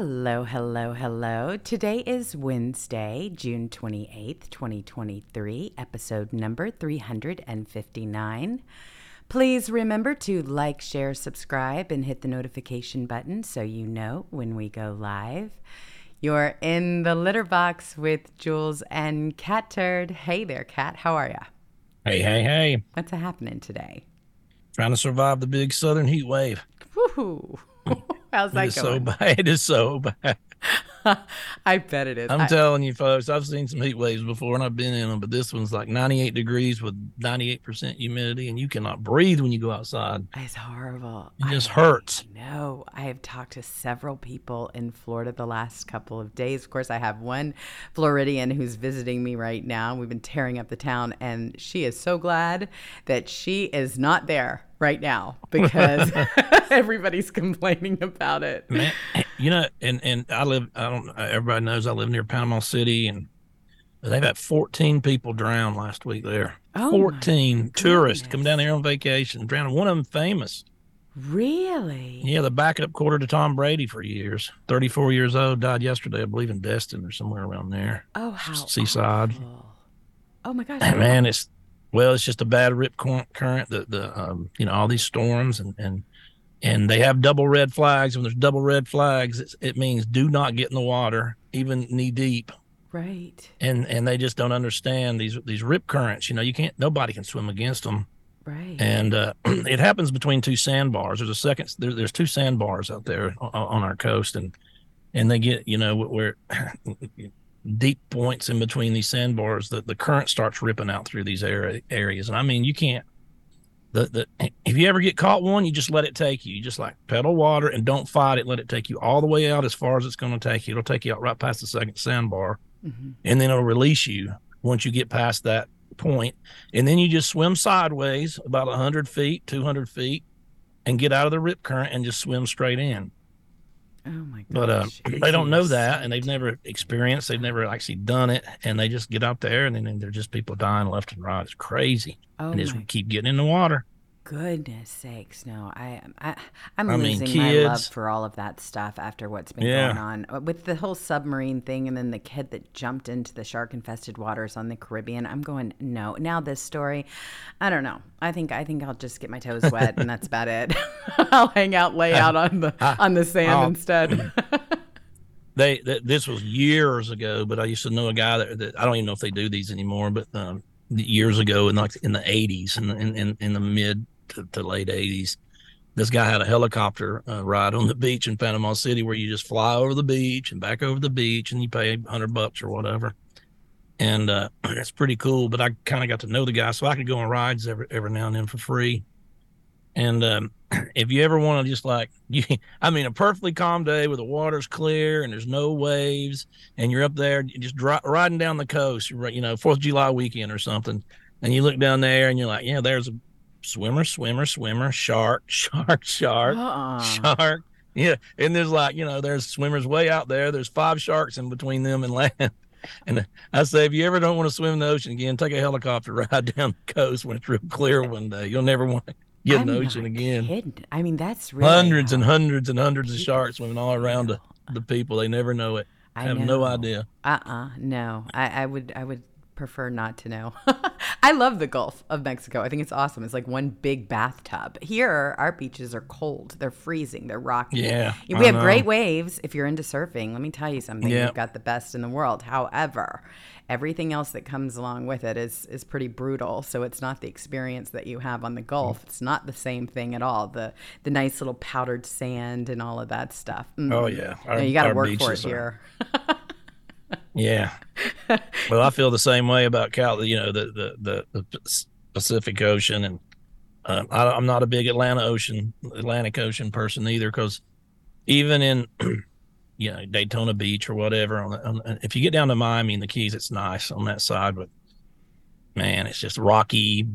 Hello, hello, hello. Today is Wednesday, June 28th, 2023, episode number 359. Please remember to like, share, subscribe, and hit the notification button so you know when we go live. You're in the litter box with Jewels and Catturd. Hey there, Cat. How are ya? Hey, hey, hey. What's happening today? Trying to survive the big southern heat wave. Woohoo! How's that It is so bad. It is so bad. I bet it is. I'm I- telling you, folks, I've seen some heat waves before and I've been in them, but this one's like 98 degrees with 98% humidity, and you cannot breathe when you go outside. It's horrible. It just I hurts. No, I have talked to several people in Florida the last couple of days. Of course, I have one Floridian who's visiting me right now. We've been tearing up the town, and she is so glad that she is not there right now because everybody's complaining about it. Man, you know, and, and I live, I don't, everybody knows I live near Panama City, and they've had 14 people drown last week there. Oh, 14 tourists come down there on vacation, drowned. One of them famous. Really? Yeah, the backup quarter to Tom Brady for years. 34 years old, died yesterday, I believe, in Destin or somewhere around there. Oh, how Seaside. awful. Oh my gosh. Man, it's well, it's just a bad rip current. The the um, you know all these storms and and and they have double red flags. When there's double red flags, it's, it means do not get in the water, even knee deep. Right. And and they just don't understand these these rip currents. You know, you can't. Nobody can swim against them. Right. and uh, it happens between two sandbars. There's a second. There, there's two sandbars out there on, on our coast, and and they get you know where deep points in between these sandbars that the current starts ripping out through these area, areas. And I mean, you can't. The, the if you ever get caught one, you just let it take you. You just like pedal water and don't fight it. Let it take you all the way out as far as it's going to take you. It'll take you out right past the second sandbar Mhm. and then it'll release you once you get past that point. point and then you just swim sideways about 100 feet 200 feet and get out of the rip current and just swim straight in Oh my gosh. but uh, they don't know that and they've never experienced they've never actually done it and they just get out there and then there's just people dying left and right it's crazy Oh and just keep getting in the water goodness sakes no i i i'm I mean, losing my love for all of that stuff after what's been Yeah. going on Uh, with the whole submarine thing and then the kid that jumped into the shark infested waters on the caribbean. I'm going no. Now this story i don't know. I think i think i'll just get my toes wet and that's about it. I'll hang out lay out on the on the sand I'll- instead. They th- this was years ago but i used to know a guy that, that i don't even know if they do these anymore but um years ago in like in the 80s in the, in, in, in the mid to, to late 80s this guy had a helicopter uh, ride on the beach in panama city where you just fly over the beach and back over the beach and you pay 100 bucks or whatever. And uh it's pretty cool but i kind of got to know the guy so i could go on rides every every now and then for free. And um if you ever want to just like you i mean a perfectly calm day where the water's clear and there's no waves and you're up there just dri- riding down the coast you know fourth of july weekend or something and you look down there and you're like yeah there's a swimmer swimmer swimmer shark shark shark uh-uh. shark. Yeah and there's like you know there's swimmers way out there. There's five sharks in between them and land. And i say if you ever don't want to swim in the ocean again take a helicopter ride down the coast when it's real clear one day. You'll never want to get in the ocean again. kidding. i mean that's really hundreds and hundreds and hundreds of sharks swimming all around the, the people. They never know it. I have no know. idea. Uh-uh, no. I, I would I would prefer not to know. I love the Gulf of Mexico. I think it's awesome. It's like one big bathtub. Here, our beaches are cold. They're freezing. They're rocky. Yeah, we I have know. great waves. If you're into surfing, let me tell you something. Yeah. We've got the best in the world. However, everything else that comes along with it is is pretty brutal. So it's not the experience that you have on the Gulf. It's not the same thing at all. The the nice little powdered sand and all of that stuff. Mm. oh yeah No, you got to work for it are- here. yeah. Well i feel the same way about cal you know the the the, pacific ocean and uh, I, i'm not a big atlanta ocean atlantic ocean person either because even in you know daytona beach or whatever on, the, on if you get down to miami and the keys it's nice on that side but man it's just rocky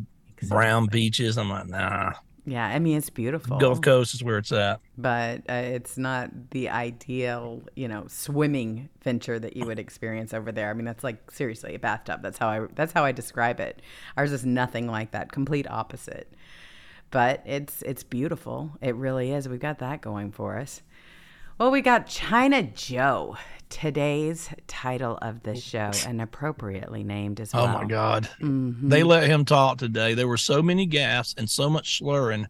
brown beaches. I'm like nah Yeah, I mean it's beautiful. gulf coast is where it's at but uh, it's not the ideal, you know, swimming venture that you would experience over there. I mean, that's like seriously a bathtub. That's how I that's how I describe it. Ours is nothing like that. Complete opposite. But it's it's beautiful. It really is. We've got that going for us. Well, we got China Joe, today's title of the show, and appropriately named as well. Oh my God. Mm-hmm. They let him talk today. There were so many gaffes and so much slurring.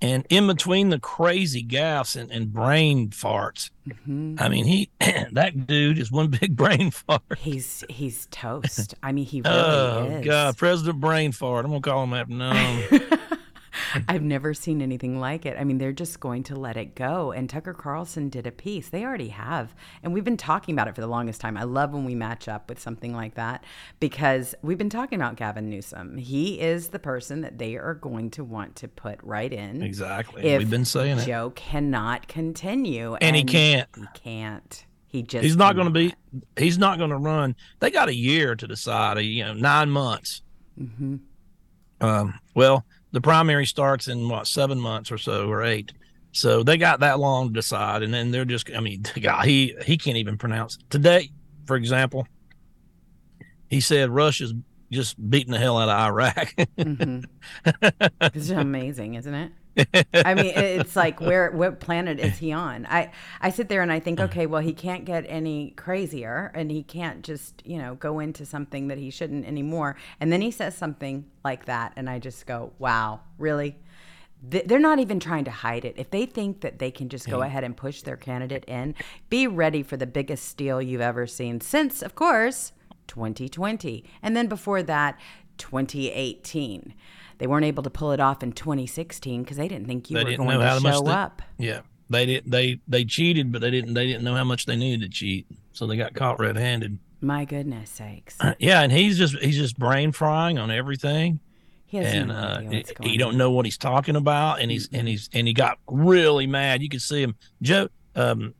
And in between the crazy gaffes and, and brain farts, mm-hmm. I mean, he that dude is one big brain fart. He's he's toast. I mean, he really oh, is. God, President Brain Fart. I'm gonna call him after now. I've never seen anything like it. I mean, they're just going to let it go. And Tucker Carlson did a piece. They already have. And we've been talking about it for the longest time. I love when we match up with something like that because we've been talking about Gavin Newsom. He is the person that they are going to want to put right in. Exactly. We've been saying Joe it. Joe cannot continue. And, and, he can't. He can't. He just He's not going to be he's not going to run. They got a year to decide, you know, 9 months. Mm-hmm. Um, well, the primary starts in what seven months or so or eight. So they got that long to decide, and then they're just. I mean, the guy he he can't even pronounce today. For example, he said Russia's just beating the hell out of Iraq. mm-hmm. It's amazing, isn't it? I mean, it's like where what planet is he on? I I sit there and I think, okay, well, he can't get any crazier, and he can't just you know go into something that he shouldn't anymore. And then he says something like that, and I just go, wow, really? They're not even trying to hide it. If they think that they can just go hmm. ahead and push their candidate in, be ready for the biggest steal you've ever seen since, of course, 2020, and then before that, 2018. They weren't able to pull it off in 2016 because they didn't think you they were going to show they, up. Yeah, they did. They they cheated, but they didn't. They didn't know how much they needed to cheat, so they got caught red-handed. My goodness sakes! Uh, yeah, and he's just he's just brain frying on everything. He has and no uh, he don't know what he's talking about, and he's mm-hmm. and he's and he got really mad. You could see him. Joe, um,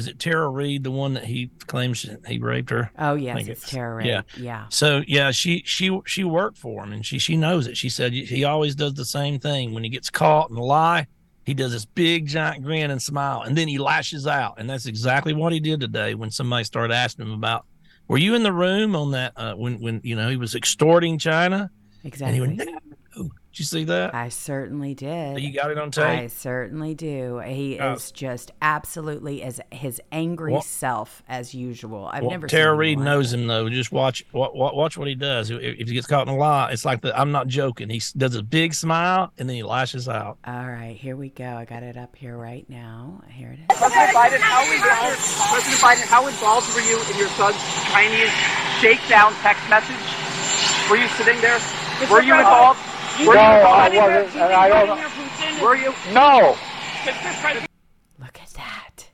is it Tara Reade, the one that he claims he raped her? Oh yes, it's, Tara Reade. Yeah, yeah. So yeah, she she she worked for him, and she she knows it. She said he always does the same thing when he gets caught in a lie. He does this big giant grin and smile, and then he lashes out, and that's exactly what he did today when somebody started asking him about. Were you in the room on that uh, when when you know he was extorting China? Exactly. And he went, you see that? I certainly did. You got it on tape. I certainly do. He oh. is just absolutely as his angry well, self as usual. I've well, never. Tara Reade knows him though. Just watch, watch, watch what he does. If, he gets caught in a lie, it's like the. I'm not joking. He does a big smile and then he lashes out. All right, here we go. I got it up here right now. Here it is. President Biden, how involved? President Biden, how involved were you in your son's Chinese shakedown text message? Were you sitting there? Were you involved? Were no, I wasn't. And I don't. Were you? No. Look at that.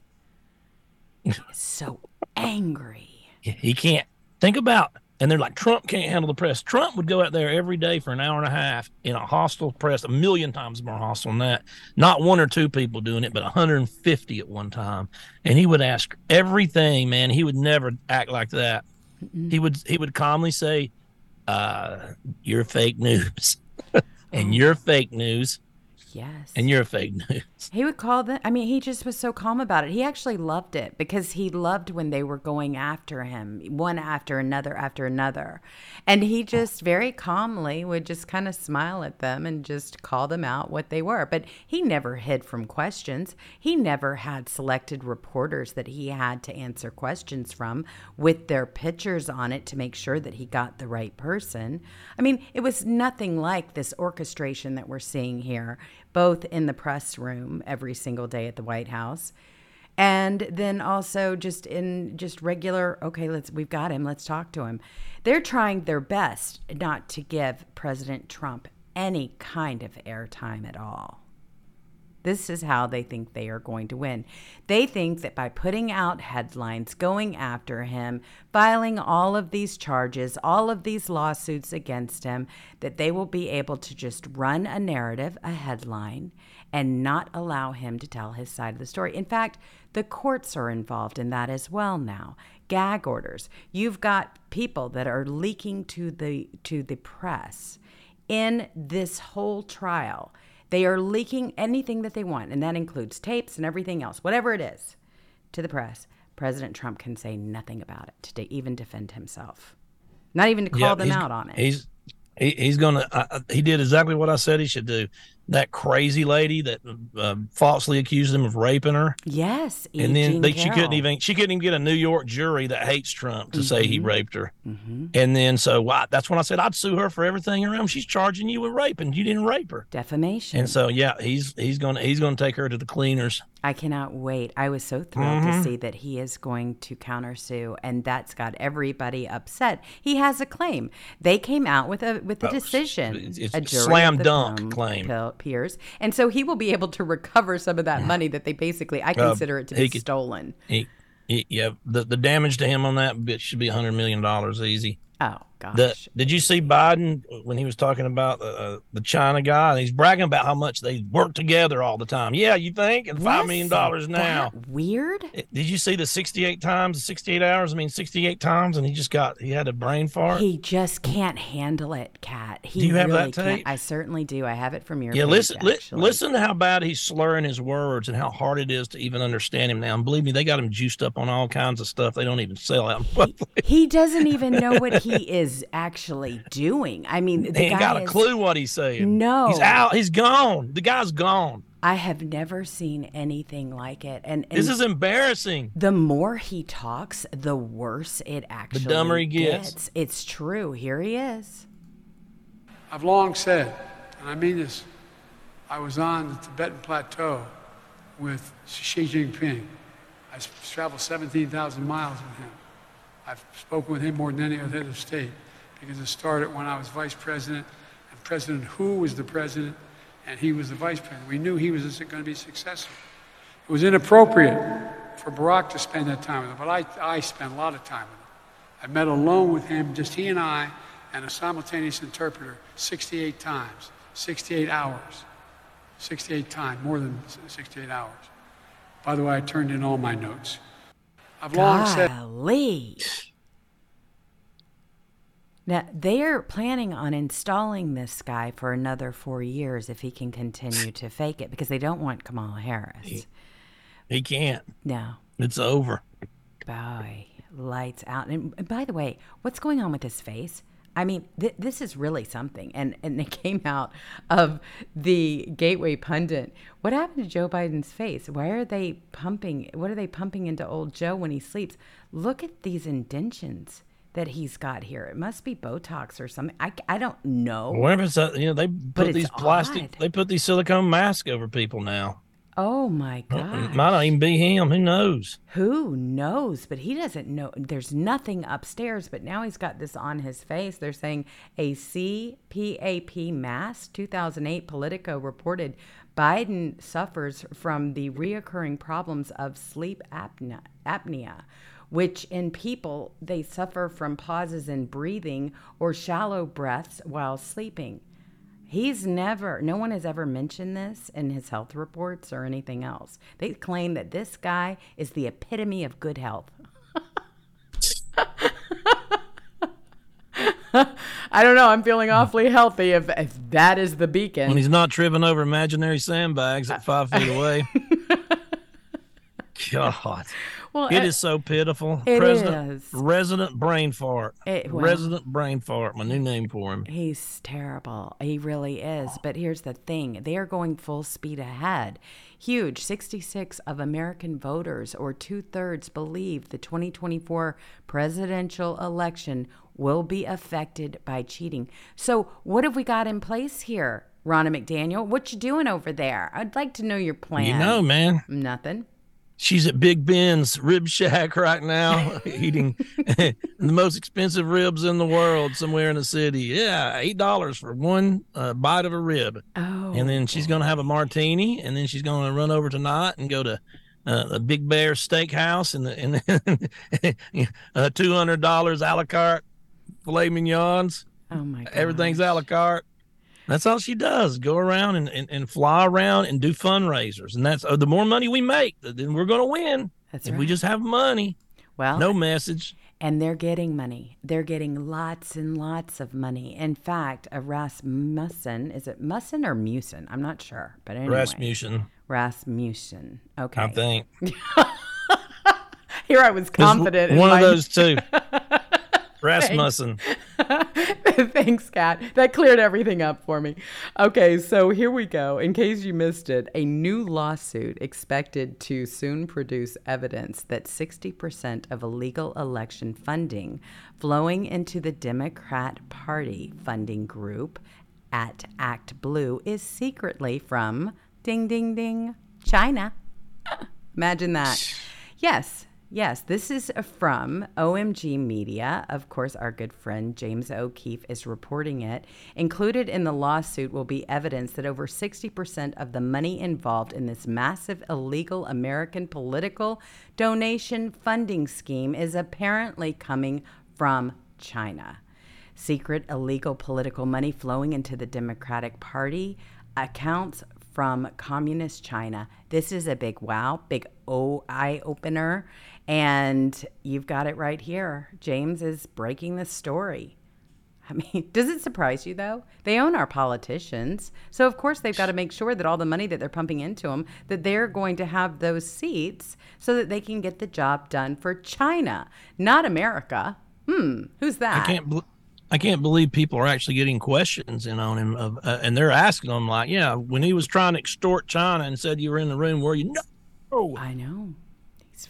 He's so angry. He can't think about. And they're like, Trump can't handle the press. Trump would go out there every day for an hour and a half in a hostile press, a million times more hostile than that. Not one or two people doing it, but 150 at one time. And he would ask everything, man. He would never act like that. Mm-mm. He would he would calmly say, uh, "You're fake news." And you're fake news. Yes. And you're fake news. He would call them. I mean, he just was so calm about it. He actually loved it because he loved when they were going after him, one after another after another. And he just very calmly would just kind of smile at them and just call them out what they were. But he never hid from questions. He never had selected reporters that he had to answer questions from with their pictures on it to make sure that he got the right person. I mean, it was nothing like this orchestration that we're seeing here both in the press room every single day at the White House. And then also just in just regular okay let's we've got him let's talk to him. They're trying their best not to give president trump any kind of airtime at all this is how they think they are going to win. They think that by putting out headlines, going after him, filing all of these charges, all of these lawsuits against him, that they will be able to just run a narrative, a headline, and not allow him to tell his side of the story. In fact, the courts are involved in that as well now. Gag orders. You've got people that are leaking to the to the press in this whole trial they are leaking anything that they want, and that includes tapes and everything else, whatever it is, to the press. President Trump can say nothing about it to even defend himself, not even to call them out on it. He's he, he's gonna. Uh, he did exactly what I said he should do. That crazy lady that uh, falsely accused him of raping her. Yes, and then they, she couldn't even she couldn't even get a New York jury that hates Trump to mm-hmm. say he mm-hmm. raped her. Mm-hmm. And then so that's when I said I'd sue her for everything around. She's charging you with raping. You didn't rape her. Defamation. And so yeah, he's he's gonna he's gonna take her to the cleaners. I cannot wait. I was so thrilled mm-hmm. to see that he is going to countersue, and that's got everybody upset. He has a claim. They came out with a with a oh, decision. It's a slam dunk claim. Peers, and so he will be able to recover some of that money that they basically. I uh, consider uh, it to be could, stolen. He, he, yeah, the the damage to him on that bit should be hundred million dollars easy. Oh gosh. The, did you see Biden when he was talking about uh, the China guy? He's bragging about how much they work together all the time. Yeah, you think? And five million dollars now. weird. Did you see the sixty-eight times, sixty-eight hours? I mean, sixty-eight times, and he just got he had a brain fart. He just can't handle it, Cat. He do you have really that tape? Can't. I certainly do. I have it from your. Yeah, page, listen, li- listen to how bad he's slurring his words and how hard it is to even understand him now. And believe me, they got him juiced up on all kinds of stuff they don't even sell out. He, he doesn't even know what he is actually doing? I mean, the he ain't got a clue what he's saying. No, he's out. He's gone. The guy's gone. I have never seen anything like it, and, and this is embarrassing. The more he talks, the worse it actually the dumber he gets. gets. It's true. Here he is. I've long said, and I mean this. I was on the Tibetan Plateau with Xi Jinping. I traveled 17,000 miles with him. I've spoken with him more than any other head of state because it started when I was vice president, and President Hu was the president, and he was the vice president. We knew he was going to be successful. It was inappropriate for Barack to spend that time with him, but I, I spent a lot of time with him. I met alone with him, just he and I, and a simultaneous interpreter 68 times, 68 hours. 68 times, more than 68 hours. By the way, I turned in all my notes. I've long said. Now, they're planning on installing this guy for another four years if he can continue to fake it because they don't want Kamala Harris. He, he can't. No. It's over. Boy, lights out. And by the way, what's going on with his face? I mean, th- this is really something. And, and it came out of the Gateway pundit. What happened to Joe Biden's face? Why are they pumping? What are they pumping into old Joe when he sleeps? Look at these indentions that he's got here. It must be Botox or something. I, I don't know. Whatever it's, uh, you know, they put these plastic, odd. they put these silicone masks over people now. Oh my God. It might not even be him. Who knows? Who knows? But he doesn't know. There's nothing upstairs, but now he's got this on his face. They're saying a CPAP mask. 2008 Politico reported Biden suffers from the reoccurring problems of sleep apnea. apnea which in people they suffer from pauses in breathing or shallow breaths while sleeping. He's never, no one has ever mentioned this in his health reports or anything else. They claim that this guy is the epitome of good health. I don't know. I'm feeling awfully healthy if, if that is the beacon. When he's not tripping over imaginary sandbags at five feet away. God. Well, it uh, is so pitiful. It President, is. Resident brain fart. It, well, Resident brain fart. My new name for him. He's terrible. He really is. But here's the thing: they are going full speed ahead. Huge. 66 of American voters, or two thirds, believe the 2024 presidential election will be affected by cheating. So, what have we got in place here, Ronna McDaniel? What you doing over there? I'd like to know your plan. You know, man. Nothing. She's at Big Ben's Rib Shack right now, eating the most expensive ribs in the world somewhere in the city. Yeah, eight dollars for one uh, bite of a rib. Oh, and then she's gonna have a martini, and then she's gonna run over tonight and go to uh, the Big Bear Steakhouse and the and uh, two hundred dollars a la carte filet mignons. Oh my! God! Everything's a la carte. That's all she does. Go around and, and, and fly around and do fundraisers. And that's uh, the more money we make, then we're going to win. That's if right. we just have money. Well, no message. And they're getting money. They're getting lots and lots of money. In fact, a Rasmussen, is it Musson or Musin? I'm not sure. But anyway. Rasmussen. Rasmussen. Okay. I think. Here I was confident. One of my... those two. Rasmussen. Thanks, Kat. That cleared everything up for me. Okay, so here we go. In case you missed it, a new lawsuit expected to soon produce evidence that 60% of illegal election funding flowing into the Democrat Party funding group at Act Blue is secretly from ding ding ding China. Imagine that. Yes, Yes, this is from OMG Media. Of course, our good friend James O'Keefe is reporting it. Included in the lawsuit will be evidence that over 60% of the money involved in this massive illegal American political donation funding scheme is apparently coming from China. Secret illegal political money flowing into the Democratic Party accounts from communist China. This is a big wow, big o- eye opener. And you've got it right here. James is breaking the story. I mean, does it surprise you though? They own our politicians. So of course they've got to make sure that all the money that they're pumping into them that they're going to have those seats so that they can get the job done for China, not America. Hmm, who's that? I can't bl- I can't believe people are actually getting questions in on him of, uh, and they're asking him like, yeah, when he was trying to extort China and said you were in the room, were you? No. I know.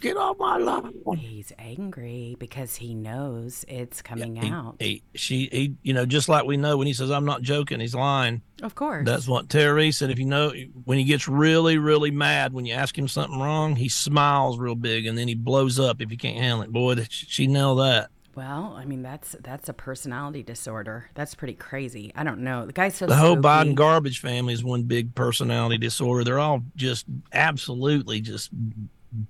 Get off my lawn. He's angry because he knows it's coming He- out. He, she, he, you know, just like we know when he says, I'm not joking, he's lying. of course. That's what Terry said. If you know, when he gets really, really mad, when you ask him something wrong, he smiles real big and then he blows up if you can't handle it. Boy, she nailed that. well, I mean that's that's a personality disorder. That's pretty crazy. I don't know. The guy's so The whole spooky. Biden garbage family is one big personality disorder. They're all just absolutely just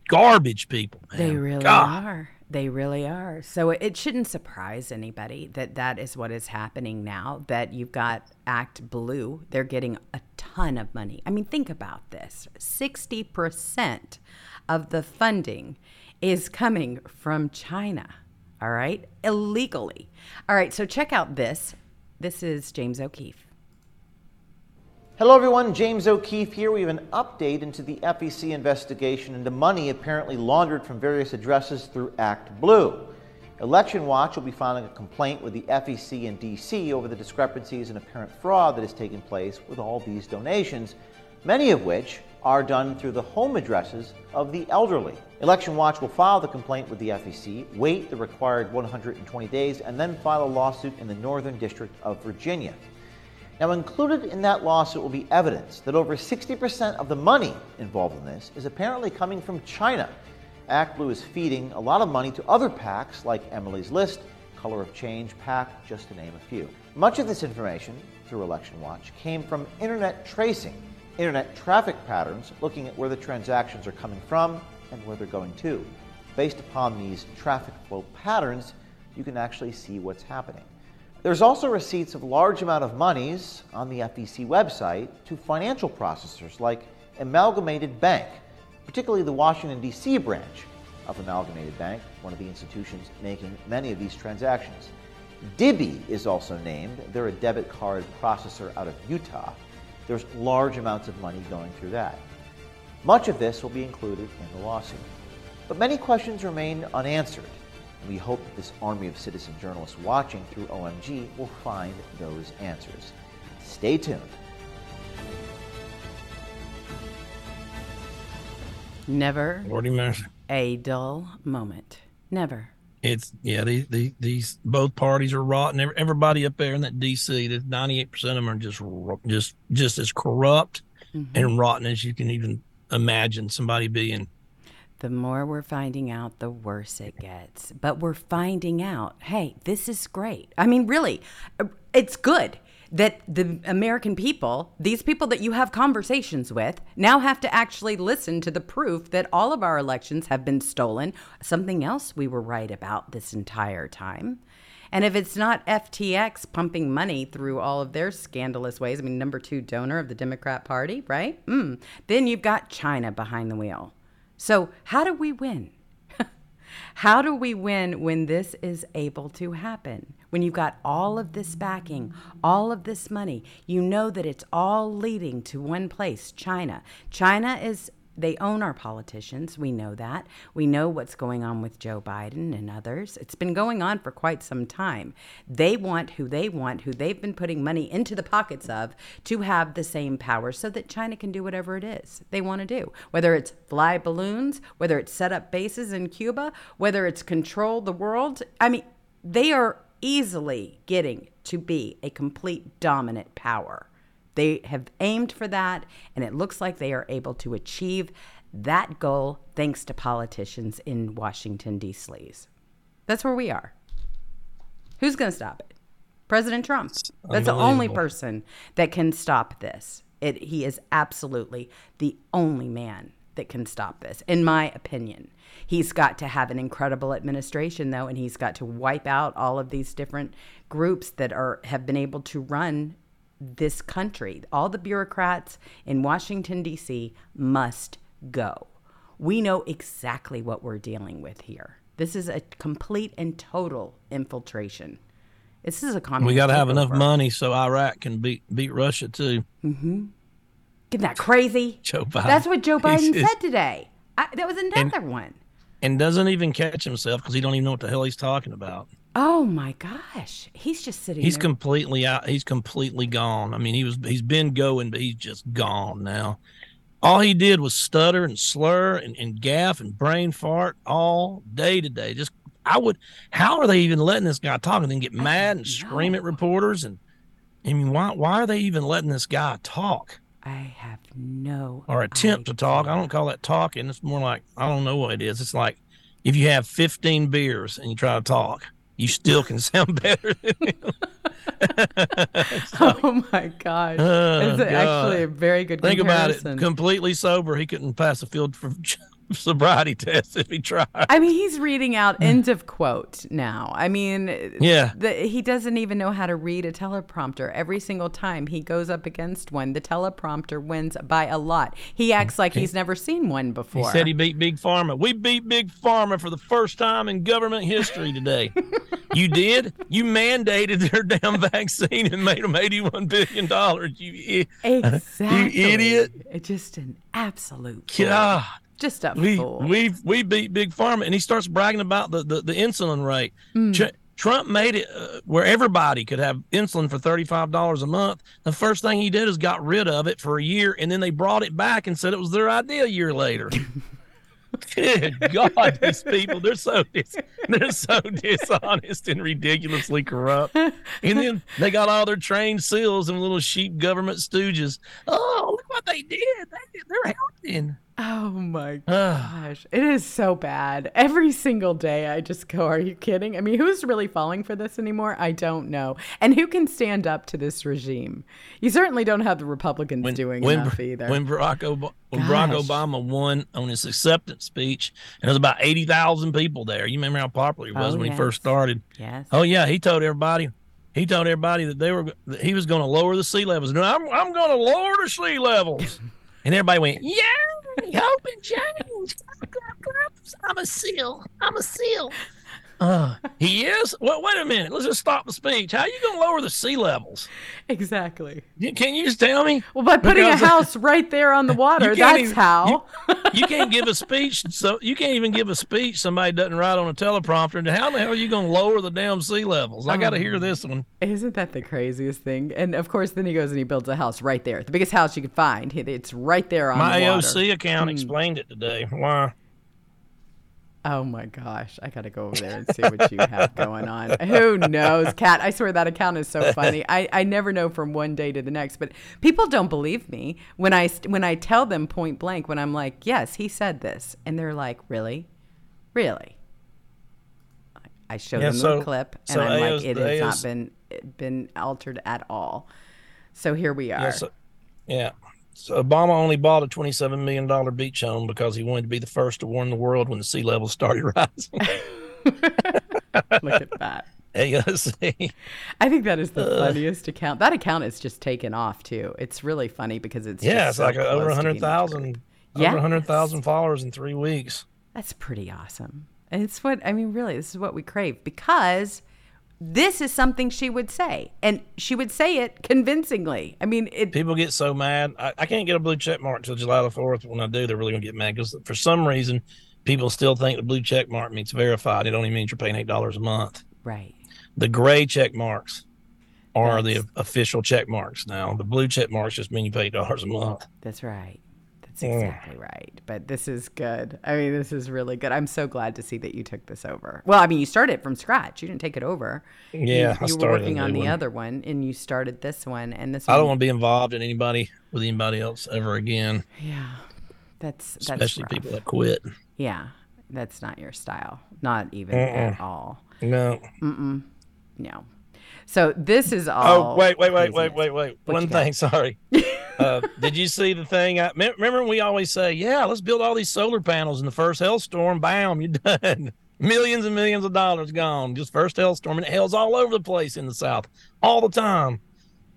garbage people. Man. They really God. are. They really are. So it- shouldn't surprise anybody that that is what is happening now. That you've got Act Blue. They're getting a ton of money. I mean, think about this: sixty percent of the funding is coming from China. All right, illegally. All right. So check out this. This is James O'Keefe. Hello, everyone. James O'Keefe here. We have an update into the FEC investigation into money apparently laundered from various addresses through Act Blue. Election Watch will be filing a complaint with the FEC in D.C. over the discrepancies and apparent fraud that has taken place with all these donations, many of which are done through the home addresses of the elderly. Election Watch will file the complaint with the FEC, wait the required 120 days, and then file a lawsuit in the Northern District of Virginia. Now, included in that lawsuit will be evidence that over 60% of the money involved in this is apparently coming from China. Act Blue is feeding a lot of money to other PACs like Emily's List, Color of Change PAC, just to name a few. Much of this information, through Election Watch, came from internet tracing, internet traffic patterns, looking at where the transactions are coming from and where they're going to. Based upon these traffic flow patterns, you can actually see what's happening. There's also receipts of large amount of monies on the FEC website to financial processors like Amalgamated Bank, particularly the Washington, D.C. branch of Amalgamated Bank, one of the institutions making many of these transactions. Dibby is also named. They're a debit card processor out of Utah. There's large amounts of money going through that. Much of this will be included in the lawsuit. But many questions remain unanswered, we hope that this army of citizen journalists watching through OMG will find those answers. Stay tuned. Never Lordy a dull moment. Never. It's yeah. These these, these both parties are rotten. Everybody up there in that D.C. That ninety eight percent of them are just just just as corrupt mm-hmm. and rotten as you can even imagine somebody being. The more we're finding out, the worse it gets. But we're finding out, hey, this is great. I mean, really, uh, it's good that the American people, these people that you have conversations with, now have to actually listen to the proof that all of our elections have been stolen. Something else we were right about this entire time. And if it's not FTX pumping money through all of their scandalous ways, I mean, number two donor of the Democrat Party, right? Mm, then you've got China behind the wheel. So, how do we win? how do we win when this is able to happen? When you've got all of this backing, all of this money, you know that it's all leading to one place China. China is they own our politicians. We know that. We know what's going on with Joe Biden and others. It's been going on for quite some time. They want who they want, who they've been putting money into the pockets of, to have the same power so that China can do whatever it is they want to do. Whether it's fly balloons, whether it's set up bases in Cuba, whether it's control the world. I mean, they are easily getting to be a complete dominant power. They have aimed for that, and it looks like they are able to achieve that goal thanks to politicians in Washington, D.C. That's where we are. Who's going to stop it? President Trump. That's the only person that can stop this. It, he is absolutely the only man that can stop this, in my opinion. He's got to have an incredible administration, though, and he's got to wipe out all of these different groups that are have been able to run this country. All the bureaucrats in Washington, D.C. must go. We know exactly what we're dealing with here. This is a complete and total infiltration. This is a communist. We got to have enough money so Iraq can beat beat Russia too. Mm-hmm. Isn't that crazy? Joe Biden. That's what Joe Biden said today. I, that was another one. and doesn't even catch himself because he don't even know what the hell he's talking about. Oh my gosh, he's just sitting. He's there. completely out. He's completely gone. I mean, he was he's been going, but he's just gone now. All he did was stutter and slur and, and gaff and brain fart all day today. Just I would. How are they even letting this guy talk and then get mad and scream at reporters? And I mean, why why are they even letting this guy talk I have no. or attempt to talk? I don't call that talking. It's more like I don't know what it is. It's like if you have 15 beers and you try to talk, you still can sound better than him. Oh my gosh, Oh, it's God. actually a very good. Question. Think about it. Completely sober, he couldn't pass a field for sobriety test if he tried. I mean, he's reading out end of quote now. I mean, Yeah. the, he doesn't even know how to read a teleprompter. Every single time he goes up against one, the teleprompter wins by a lot. He acts like he's never seen one before. He said he beat Big Pharma. We beat Big Pharma for the first time in government history today. you did? You mandated their damn vaccine and made them $81 billion. You, i- exactly. idiot. It's just an absolute. God. Just a we we we beat big pharma and he starts bragging about the the, the insulin rate Hmm. Tr- trump made it uh, where everybody could have insulin for $35 a month the first thing he did is got rid of it for a year and then they brought it back and said it was their idea a year later Good God, these people, they're so dis- they're so dishonest and ridiculously corrupt. And then they got all their trained seals and little sheep government stooges. Oh, look what they did. They, they're helping. Oh my Ah. gosh. It is so bad. Every single day I just go, Are you kidding? I mean, who's really falling for this anymore? I don't know. And who can stand up to this regime? You certainly don't have the Republicans doing when, enough either. When Barack, Ob- when Barack Obama won on his acceptance speech, and there was about 80,000 people there. You remember how popular he was Oh, when yes. he first started? yes. Oh, yeah. He told everybody. He told everybody that they were that he was going to lower the sea levels. No, I'm I'm going to lower the sea levels, and everybody went, "Yeah, And change. I'm a seal. I'm a seal." Uh, he is. Well, wait a minute. Let's just stop the speech. How are you going to lower the sea levels? Exactly. You- Can you just tell me? Well, by putting Because- a house right there on the water, that's even- how. you can't give a speech so you can't even give a speech somebody doesn't write on a teleprompter and how the hell are you going to lower the damn sea levels i got to Oh. hear this one Isn't that the craziest thing? And of course, then he goes and he builds a house right there, the biggest house you could find. It's right there on my the water. aoc Hmm. account explained it today why Oh my gosh, I gotta go over there and see what you have going on. Who knows, Kat? I swear that account is so funny. I, I never know from one day to the next, but people don't believe me when I when I tell them point blank when I'm like, yes, he said this, and they're like, really, really. I show Yeah, them so- the clip, and so I'm like, it has not been been altered at all. So here we are. yeah so, yeah so obama only bought a 27 million dollar beach home because he wanted to be the first to warn the world when the sea level started rising Look at that. AOC. I think that is the uh, funniest account. That account is just taken off too. It's really funny because it's yeah just it's so like over to 100000 accurate. over 100000 followers in three weeks That's pretty awesome. And it's what I mean. Really, this is what we crave because this is something she would say, and she would say it convincingly. I mean, it. People get so mad. I, I can't get a blue check mark till July the fourth. When I do, they're really gonna get mad because for some reason, people still think the blue check mark means verified. It only means you're paying eight dollars a month. Right. The gray check marks are That's- the official check marks now. The blue check marks just mean you pay eight dollars a month. That's right. That's Mm. exactly right. But this is good. I mean, this is really good. I'm so glad to see that you took this over. Well, I mean, you started from scratch. You didn't take it over. Yeah, you, I you were working on the one. other one, and you started this one, and this. I one, don't want to be involved in anybody with anybody else ever again, Yeah, that's that's especially rough. people that quit. Yeah, that's not your style. Not even at all. No. No. So this is all. Oh, wait, wait, wait, wait, wait, wait. What One thing, sorry. uh, did you see the thing? I me- remember we always say, "Yeah, let's build all these solar panels." In the first hailstorm, bam, you're done. millions and millions of dollars gone. Just first hailstorm, and it hails all over the place in the south all the time.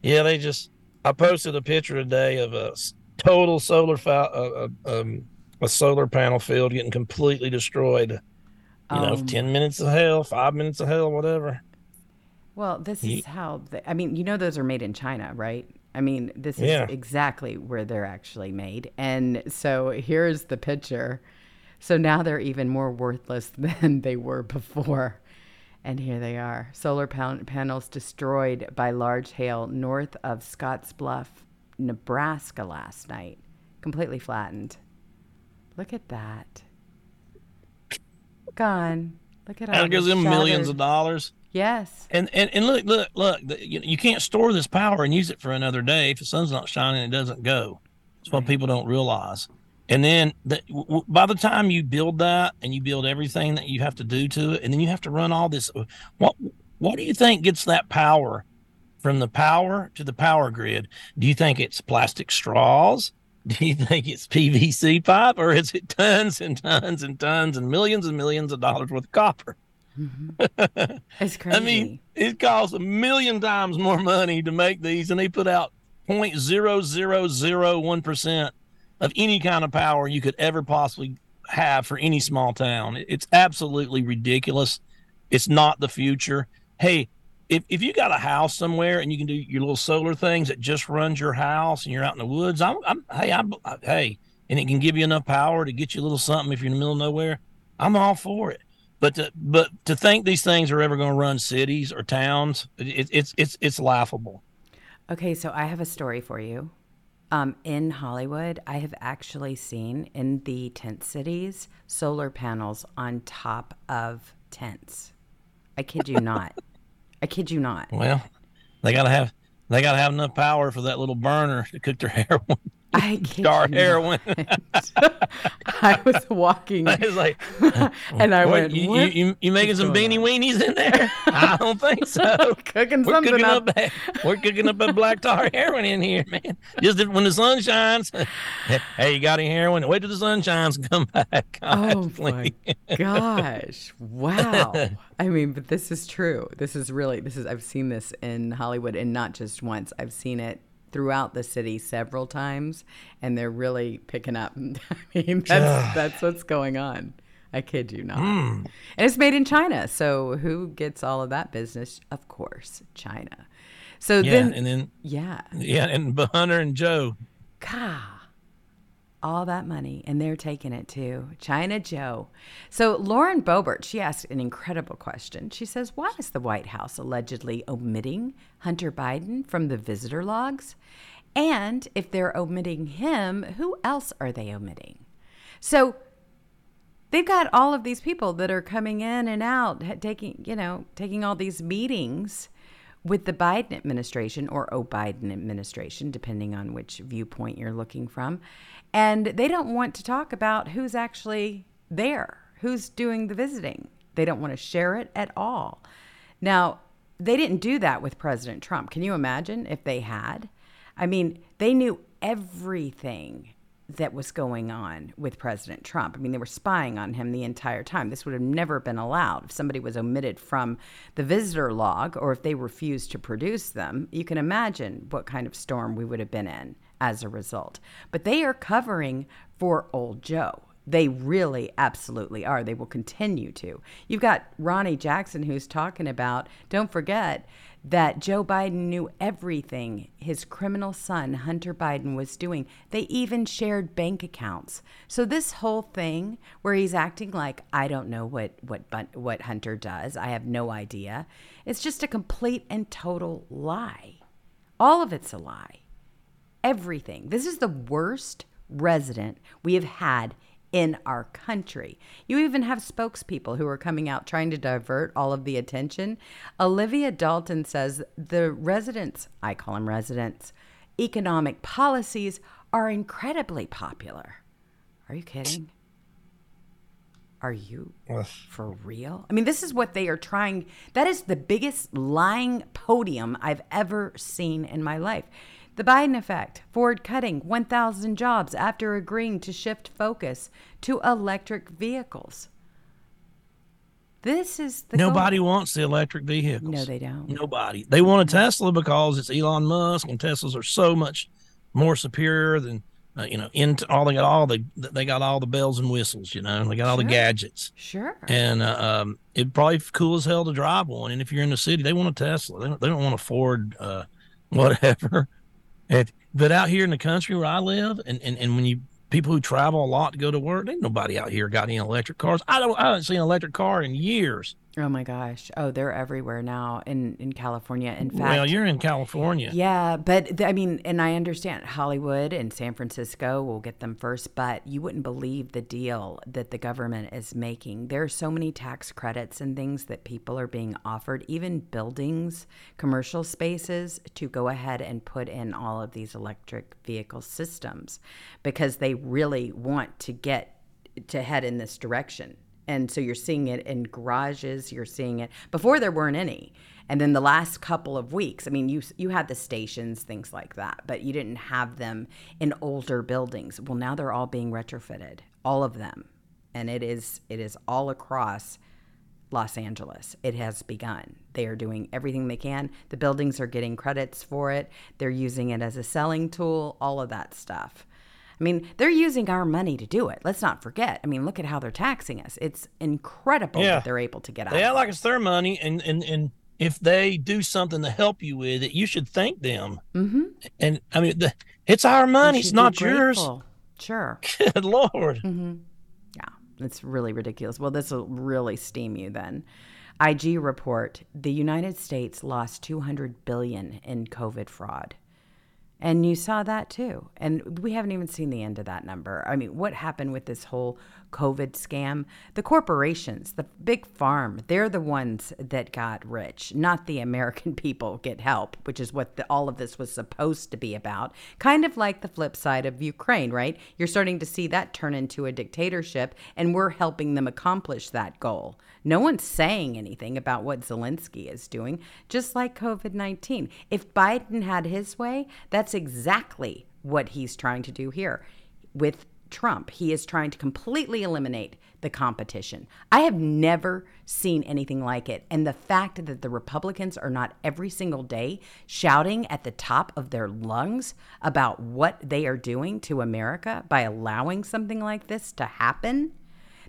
Yeah, they just. I posted a picture today of a total solar fa- uh, uh, um, a solar panel field getting completely destroyed. You know, Um, ten minutes of hail, five minutes of hail, whatever. Well, this Ye- is how. They, I mean, you know, those are made in China, right? I mean, this is Yeah. exactly where they're actually made. And so here's the picture. So now they're even more worthless than they were before. And here they are solar pan- panels destroyed by large hail north of Scottsbluff, Nebraska last night. Completely flattened. Look at that. Gone. Look at all That gives the them millions of dollars. Yes. And and, and look look look the, you, you can't store this power and use it for another day if the sun's not shining it doesn't go. That's what people don't realize. And then the, w- w- by the time you build that and you build everything that you have to do to it, and then you have to run all this. Uh, what what do you think gets that power from the power to the power grid? Do you think it's plastic straws? Do you think it's PVC pipe, or is it tons and tons and tons and millions and millions of dollars worth of copper? Mm-hmm. It's crazy. I mean, it costs a million times more money to make these, and they put out 0.0001 percent of any kind of power you could ever possibly have for any small town. It's absolutely ridiculous. It's not the future. Hey, if, if you got a house somewhere and you can do your little solar things that just runs your house and you're out in the woods, I'm, I'm hey, I'm, I, hey, and it can give you enough power to get you a little something if you're in the middle of nowhere. I'm all for it. But to, but to think these things are ever going to run cities or towns, it, it's it's it's laughable. Okay, so I have a story for you. Um, in Hollywood, I have actually seen in the tent cities solar panels on top of tents. I kid you not. I kid you not. Well, they gotta have they gotta have enough power for that little burner to cook their heroin, I you heroin. I was walking it's like, and I what, went, you, what? you, you, making some beanie on?" weenies in there? I don't think so. cooking We're something cooking up. up, we're cooking up a black tar heroin in here, man. Just when the sun shines. hey, you got any heroin? Wait till the sun shines and come back. Oh God, my gosh. Wow. I mean, but this is true. This is really this is I've seen this in Hollywood and not just once. I've seen it throughout the city several times and they're really picking up. I mean, that's that's what's going on. I kid you not. Hmm. And it's made in China. So who gets all of that business? Of course, China. So Yeah, then and then yeah. yeah, and Hunter and Joe. God, all that money, and they're taking it to China Joe. So Lauren Boebert, she asked an incredible question. She says, "Why is the White House allegedly omitting Hunter Biden from the visitor logs? And if they're omitting him, who else are they omitting?" So they've got all of these people that are coming in and out, taking you know, taking all these meetings with the Biden administration or O Biden administration, depending on which viewpoint you're looking from, and they don't want to talk about who's actually there, who's doing the visiting. They don't want to share it at all. Now, they didn't do that with President Trump. Can you imagine if they had? I mean, they knew everything that was going on with President Trump. I mean, they were spying on him the entire time. This would have never been allowed. If somebody was omitted from the visitor log or if they refused to produce them, you can imagine what kind of storm we would have been in as a result. But they are covering for old Joe. They really absolutely are. They will continue to. You've got Ronny Jackson who's talking about, don't forget that Joe Biden knew everything his criminal son, Hunter Biden, was doing. They even shared bank accounts. So, this whole thing where he's acting like, I don't know what, what, what Hunter does, I have no idea, it's just a complete and total lie. All of it's a lie. Everything. This is the worst resident we have had in our country. You even have spokespeople who are coming out trying to divert all of the attention. Olivia Dalton says the residents, I call them residents, economic policies are incredibly popular. Are you kidding? Are you for real? I mean, this is what they are trying. That is the biggest lying podium I've ever seen in my life. The Biden effect Ford cutting 1,000 jobs after agreeing to shift focus to electric vehicles. This is the nobody goal. wants the electric vehicles. No, they don't. Nobody. They want a Tesla because it's Elon Musk, and Teslas are so much more superior than uh, you know. Into all they got all the they got all the bells and whistles. You know, they got all the gadgets. Sure. And uh, um, it probably cool as hell to drive one. And if you're in the city, they want a Tesla. They don't, they don't want a Ford uh, whatever. And, but out here in the country where I live, and, and, and when you people who travel a lot to go to work, ain't nobody out here got any electric cars. I don't I haven't seen an electric car in years. Oh my gosh. Oh, they're everywhere now in, in California. In fact, well, you're in California. Yeah, but th- I mean, and I understand Hollywood and San Francisco will get them first, but you wouldn't believe the deal that the government is making. There are so many tax credits and things that people are being offered, even buildings, commercial spaces, to go ahead and put in all of these electric vehicle systems because they really want to get to head in this direction and so you're seeing it in garages you're seeing it before there weren't any and then the last couple of weeks i mean you you had the stations things like that but you didn't have them in older buildings well now they're all being retrofitted all of them and it is it is all across Los Angeles. It has begun. They are doing everything they can. The buildings are getting credits for it. They're using it as a selling tool, all of that stuff. I mean, they're using our money to do it. Let's not forget. I mean, look at how they're taxing us. It's incredible yeah. that they're able to get out. They act like it's their money, and and and if they do something to help you with it, you should thank them. Mm-hmm. And I mean, the, it's our money. It's not yours. Sure. Good lord. Mm-hmm. Yeah, it's really ridiculous. Well, this will really steam you then. IG report: The United States lost 200 billion in COVID fraud. And you saw that too. And we haven't even seen the end of that number. I mean, what happened with this whole COVID scam? The corporations, the big farm, they're the ones that got rich, not the American people get help, which is what the, all of this was supposed to be about. Kind of like the flip side of Ukraine, right? You're starting to see that turn into a dictatorship, and we're helping them accomplish that goal. No one's saying anything about what Zelensky is doing, just like COVID 19. If Biden had his way, that's exactly what he's trying to do here with Trump. He is trying to completely eliminate the competition. I have never seen anything like it. And the fact that the Republicans are not every single day shouting at the top of their lungs about what they are doing to America by allowing something like this to happen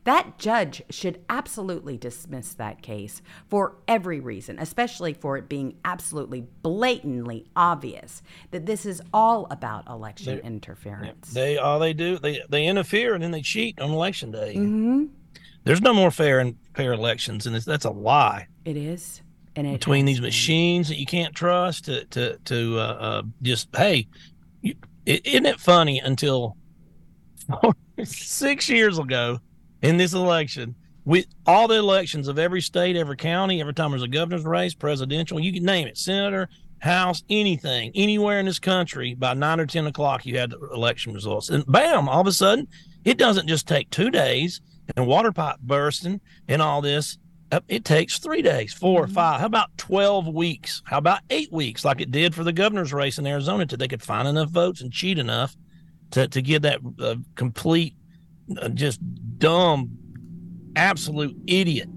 that judge should absolutely dismiss that case for every reason, especially for it being absolutely blatantly obvious that this is all about election they, interference. They all they do they they interfere and then they cheat on election day. Mm-hmm. There's no more fair and fair elections, and that's a lie. It is. And it between these machines that you can't trust to to to uh, uh, just hey, you, isn't it funny until six years ago in this election. We all the elections of every state, every county, every time there's a governor's race, presidential, you can name it, senator, house, anything, anywhere in this country. By nine or ten o'clock, you had the election results, and bam! All of a sudden, it doesn't just take two days and water pipe bursting and all this. It takes three days, 4 mm-hmm. or five. How about 12 weeks? How about eight weeks, like it did for the governor's race in Arizona, till they could find enough votes and cheat enough to, to get that uh, complete, uh, just dumb absolute idiot.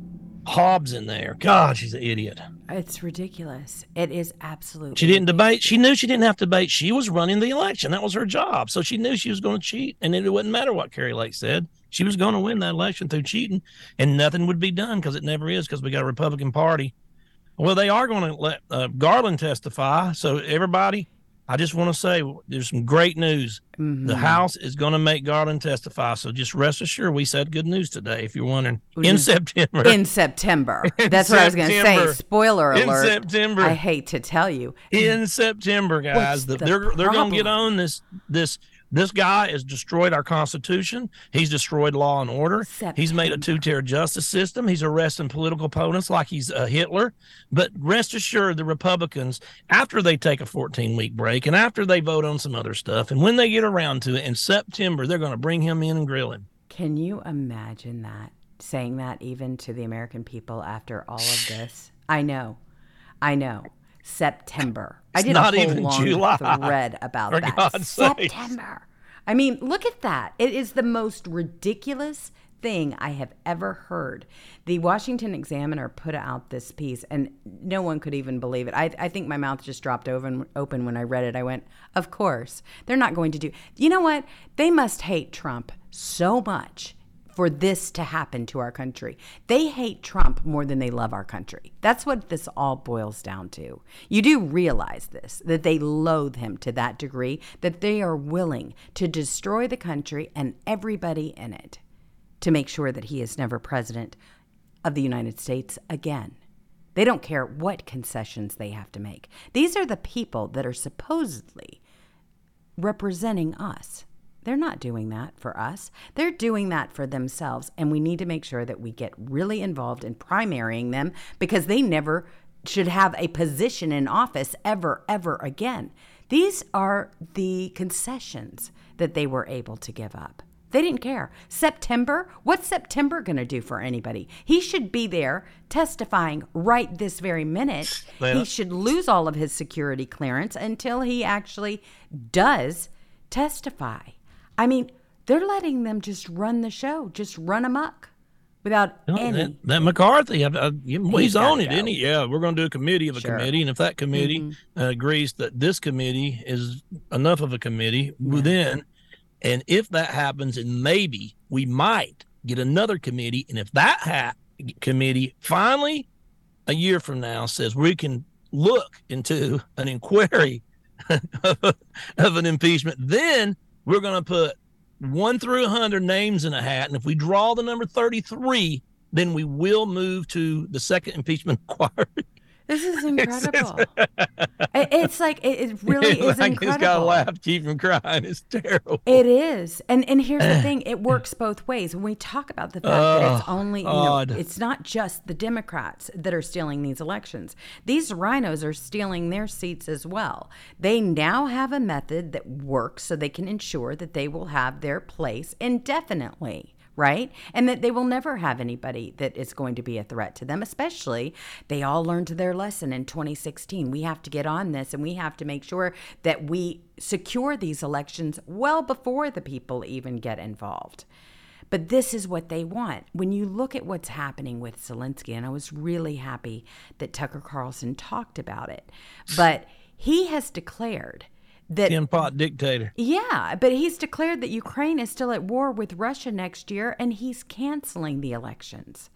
Hobbs in there. God, she's an idiot. It's ridiculous. It is absolutely. She didn't ridiculous. debate. She knew she didn't have to debate. She was running the election. That was her job. So she knew she was going to cheat, and it wouldn't matter what Kari Lake said. she was going to win that election through cheating, and nothing would be done because it never is because we got a Republican Party. Well, they are going to let uh, Garland testify. So everybody, I just want to say there's some great news. Mm-hmm. The House is going to make Garland testify. So just rest assured, we said good news today. If you're wondering, in September. In September. In That's September. what I was going to say. Spoiler alert. In September. I hate to tell you. In September, guys, the, the they're they're going to get on this this this guy has destroyed our Constitution. He's destroyed law and order. September. He's made a two tier justice system. He's arresting political opponents like he's a Hitler. But rest assured, the Republicans, after they take a 14 week break and after they vote on some other stuff, and when they get around to it in September, they're going to bring him in and grill him. Can you imagine that? Saying that even to the American people after all of this? I know. I know. September. It's I did not a whole even long July. thread about For that. God's September. Sakes. I mean, look at that. It is the most ridiculous thing I have ever heard. The Washington Examiner put out this piece, and no one could even believe it. I, I think my mouth just dropped open, open when I read it. I went, Of course, they're not going to do. You know what? They must hate Trump so much for this to happen to our country. They hate Trump more than they love our country. That's what this all boils down to. You do realize this, that they loathe him to that degree that they are willing to destroy the country and everybody in it to make sure that he is never president of the United States again. They don't care what concessions they have to make. These are the people that are supposedly representing us. They're not doing that for us. They're doing that for themselves. And we need to make sure that we get really involved in primarying them because they never should have a position in office ever, ever again. These are the concessions that they were able to give up. They didn't care. September, what's September going to do for anybody? He should be there testifying right this very minute. He should lose all of his security clearance until he actually does testify. I mean, they're letting them just run the show, just run amok without no, any. That, that McCarthy, I, I, he's, he's on it, isn't he? Yeah, we're going to do a committee of a sure. committee, and if that committee mm-hmm. uh, agrees that this committee is enough of a committee, yeah. then, and if that happens, and maybe we might get another committee, and if that ha- committee finally a year from now says we can look into an inquiry of an impeachment, then we're going to put one through 100 names in a hat. And if we draw the number 33, then we will move to the second impeachment inquiry. This is incredible. it's like it, really is like incredible. He's got to laugh, keep from crying. It's terrible. It is, and and here's the thing: it works both ways. When we talk about the fact oh, that it's only, you know, it's not just the Democrats that are stealing these elections. These RINOs are stealing their seats as well. They now have a method that works, so they can ensure that they will have their place indefinitely right? And that they will never have anybody that is going to be a threat to them, especially they all learned their lesson in 2016. We have to get on this and we have to make sure that we secure these elections well before the people even get involved. But this is what they want. When you look at what's happening with Zelensky, and I was really happy that Tucker Carlson talked about it, but he has declared that tin pot dictator. Yeah, but he's declared that Ukraine is still at war with Russia next year, and he's canceling the elections.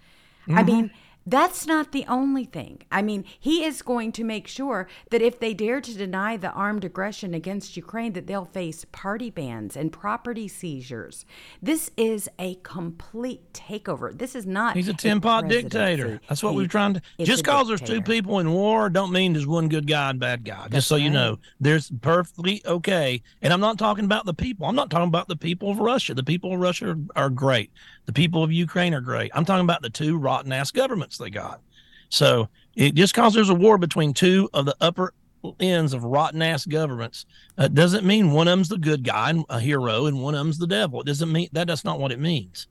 Mm-hmm. I mean, that's not the only thing. I mean, he is going to make sure that if they dare to deny the armed aggression against Ukraine, that they'll face party bans and property seizures. This is a complete takeover. This is not. He's a tin pot dictator. That's what he, we're trying to. Just because there's two people in war, don't mean there's one good guy and bad guy. That's just so right. you know, there's perfectly okay. And I'm not talking about the people. I'm not talking about the people of Russia. The people of Russia are, are great. The people of Ukraine are great. I'm talking about the two rotten ass governments they got. So it, just because there's a war between two of the upper ends of rotten ass governments uh, doesn't mean one of them's the good guy and a hero and one of them's the devil. It doesn't mean that. That's not what it means.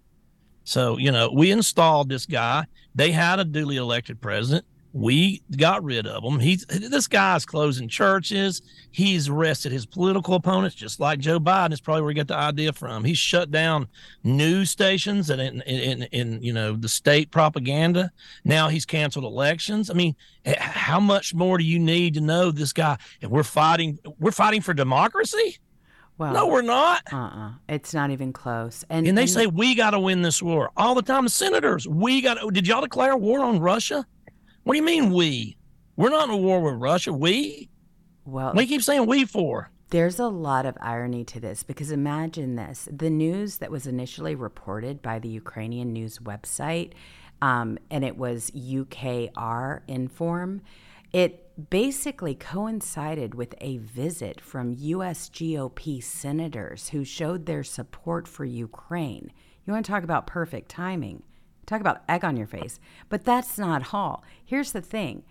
So you know, we installed this guy. They had a duly elected president. We got rid of him. He's this guy's closing churches. He's arrested his political opponents, just like Joe Biden. Is probably where he got the idea from. He's shut down news stations and in, in, in, you know the state propaganda. Now he's canceled elections. I mean, how much more do you need to know this guy? And we're fighting. We're fighting for democracy. Well, no, we're not. Uh-uh. It's not even close. And And they say we got to win this war all the time. The senators, we got. to Did y'all declare war on Russia? What do you mean we? We're not in a war with Russia. We. well, We keep saying we for. There's a lot of irony to this because imagine this the news that was initially reported by the Ukrainian news website, um, and it was Ukrinform, it basically coincided with a visit from US GOP senators who showed their support for Ukraine. You want to talk about perfect timing? Talk about egg on your face. But that's not all. Here's the thing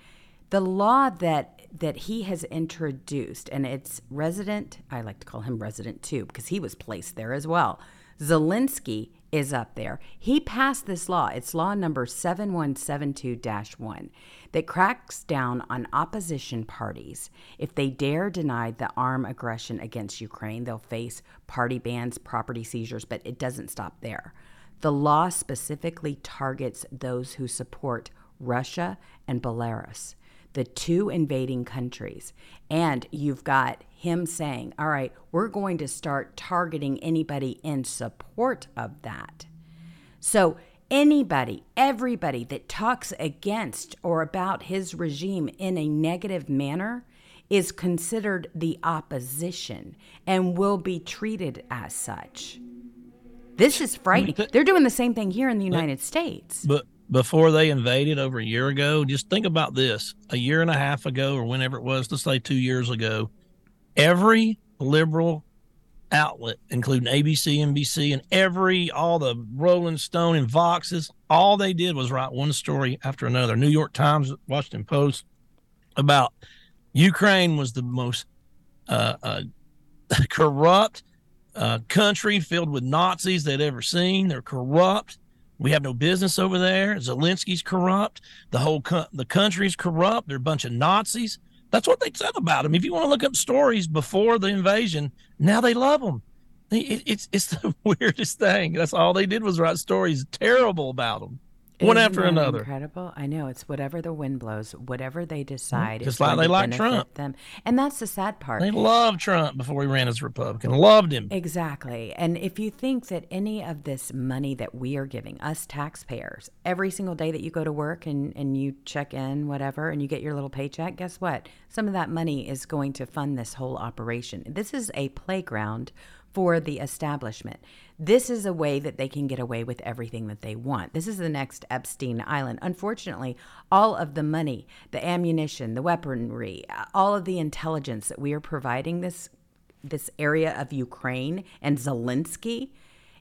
the law that that he has introduced, and it's resident, I like to call him resident too, because he was placed there as well. Zelensky is up there. He passed this law. It's law number 7172 1 that cracks down on opposition parties. If they dare deny the armed aggression against Ukraine, they'll face party bans, property seizures, but it doesn't stop there. The law specifically targets those who support Russia and Belarus, the two invading countries. And you've got him saying, all right, we're going to start targeting anybody in support of that. So, anybody, everybody that talks against or about his regime in a negative manner is considered the opposition and will be treated as such. This is frightening. They're doing the same thing here in the United States. But before they invaded over a year ago, just think about this: a year and a half ago, or whenever it was, let's say two years ago, every liberal outlet, including ABC, NBC, and every all the Rolling Stone and Voxes, all they did was write one story after another. New York Times, Washington Post, about Ukraine was the most uh, uh, corrupt uh, country filled with Nazis they'd ever seen. They're corrupt. We have no business over there. Zelensky's corrupt. The whole co- the country's corrupt. They're a bunch of Nazis. That's what they said about him. If you want to look up stories before the invasion, now they love him. It, it's it's the weirdest thing. That's all they did was write stories terrible about one after another. Incredible. I know it's whatever the wind blows, whatever they decide. Mm-hmm. Just like they like Trump. Them. And that's the sad part. They loved Trump before he ran as a Republican. Loved him. Exactly. And if you think that any of this money that we are giving, us taxpayers, every single day that you go to work and, and you check in, whatever, and you get your little paycheck, guess what? Some of that money is going to fund this whole operation. This is a playground for the establishment. This is a way that they can get away with everything that they want. This is the next Epstein Island. Unfortunately, all of the money, the ammunition, the weaponry, all of the intelligence that we are providing this this area of Ukraine and Zelensky,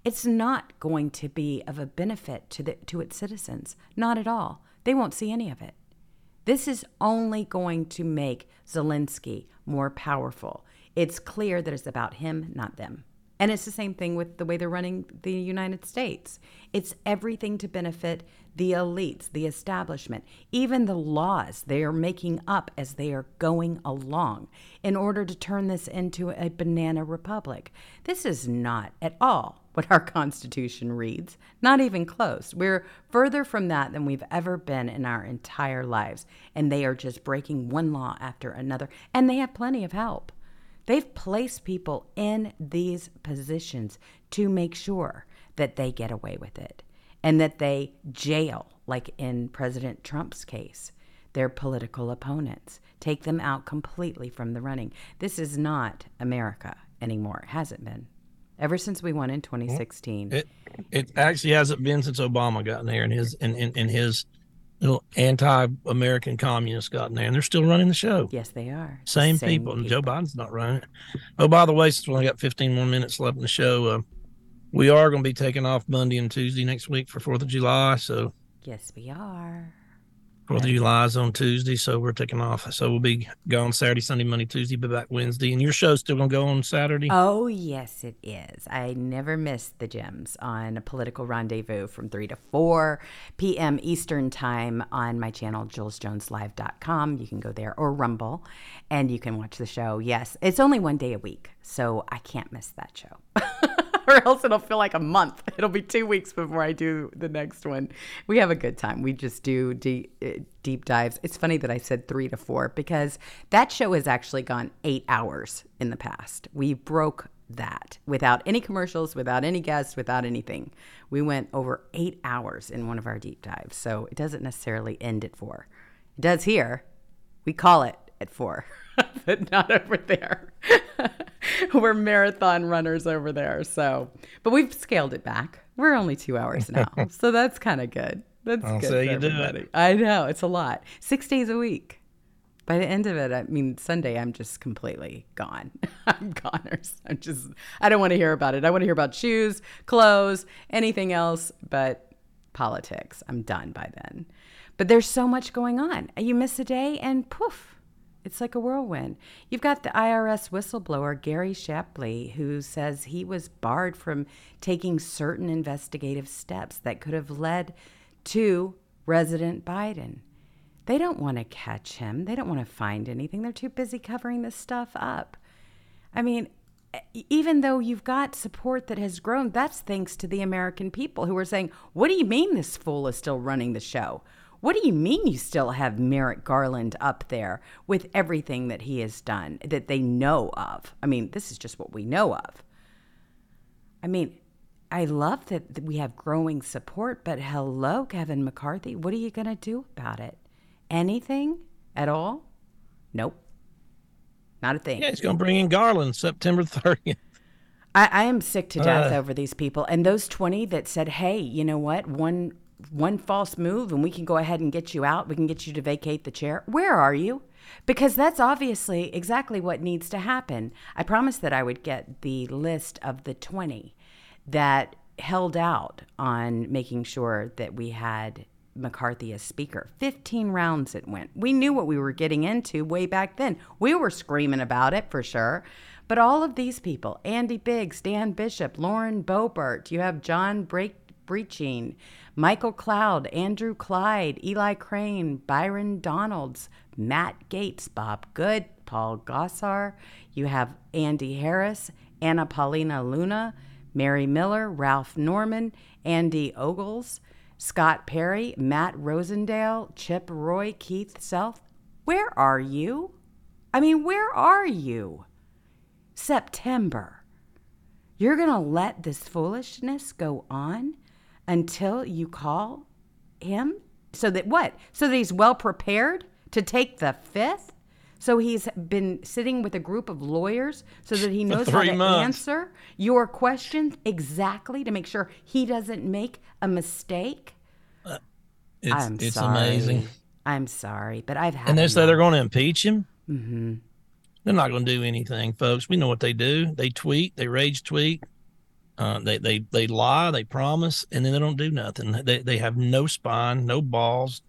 it's not going to be of a benefit to the to its citizens. Not at all. They won't see any of it. This is only going to make Zelensky more powerful. It's clear that it's about him, not them. And it's the same thing with the way they're running the United States. It's everything to benefit the elites, the establishment, even the laws they are making up as they are going along in order to turn this into a banana republic. This is not at all what our Constitution reads, not even close. We're further from that than we've ever been in our entire lives. And they are just breaking one law after another, and they have plenty of help. They've placed people in these positions to make sure that they get away with it and that they jail, like in President Trump's case, their political opponents, take them out completely from the running. This is not America anymore. It hasn't been. Ever since we won in 2016. It it actually hasn't been since Obama got in there and his and, and, and his little anti-American communists got in there, and they're still running the show. yes, they are. Same, people, and Joe Biden's not running it. Oh, by the way, since we only got 15 more minutes left in the show, uh, we are going to be taking off Monday and Tuesday next week for Fourth of July. So Yes, we are. Fourth of July is on Tuesday, so we're taking off. So we'll be gone Saturday, Sunday, Monday, Tuesday, be back Wednesday. And your show's still going to go on Saturday. Oh, yes, it is. I never miss the gems on a political rendezvous from 3 to 4 p.m. Eastern Time on my channel, jewelsjoneslive.com. You can go there or Rumble and you can watch the show. Yes, it's only one day a week, so I can't miss that show. or else it'll feel like a month. It'll be two weeks before I do the next one. We have a good time. We just do deep, uh, deep dives. It's funny that I said three to four because that show has actually gone eight hours in the past. We broke that without any commercials, without any guests, without anything. We went over eight hours in one of our deep dives. So it doesn't necessarily end at four. It does here. We call it at four, but not over there. We're marathon runners over there. So, but we've scaled it back. We're only two hours now. so that's kind of good. That's I'll good. say you do it. I know. It's a lot. Six days a week. By the end of it, I mean, Sunday, I'm just completely gone. I'm goners. I'm just, I don't want to hear about it. I want to hear about shoes, clothes, anything else but politics. I'm done by then. But there's so much going on. You miss a day and poof, it's like a whirlwind. You've got the IRS whistleblower, Gary Shapley, who says he was barred from taking certain investigative steps that could have led to President Biden. They don't want to catch him. They don't want to find anything. They're too busy covering this stuff up. I mean, even though you've got support that has grown, that's thanks to the American people who are saying, What do you mean this fool is still running the show? What do you mean you still have Merrick Garland up there with everything that he has done that they know of? I mean, this is just what we know of. I mean, I love that we have growing support, but hello, Kevin McCarthy, what are you going to do about it? Anything at all? Nope. Not a thing. Yeah, he's going to bring in Garland September 30th. I, I am sick to death Uh. over these people. And those 20 that said, hey, you know what? One one false move and we can go ahead and get you out. We can get you to vacate the chair. Where are you? Because that's obviously exactly what needs to happen. I promised that I would get the list of the 20 that held out on making sure that we had McCarthy as speaker. 15 rounds it went. We knew what we were getting into way back then. We were screaming about it for sure. But all of these people, Andy Biggs, Dan Bishop, Lauren Boebert, you have John Break Brecheen, Michael Cloud, Andrew Clyde, Eli Crane, Byron Donalds, Matt Gaetz, Bob Good, Paul Gosar. You have Andy Harris, Anna Paulina Luna, Mary Miller, Ralph Norman, Andy Ogles, Scott Perry, Matt Rosendale, Chip Roy, Keith Self. Where are you? I mean, where are you? September. You're going to let this foolishness go on until you call him? So that what? So that he's well prepared to take the fifth? So he's been sitting with a group of lawyers so that he knows how to months. answer your questions exactly to make sure he doesn't make a mistake? It's, I'm it's sorry. amazing. I'm sorry, but I've had And they say they're going to impeach him. Mm-hmm. They're not going to do anything, folks. We know what they do. They tweet, they rage tweet, uh, they they they lie, they promise, and then they don't do nothing. They they have no spine, no balls,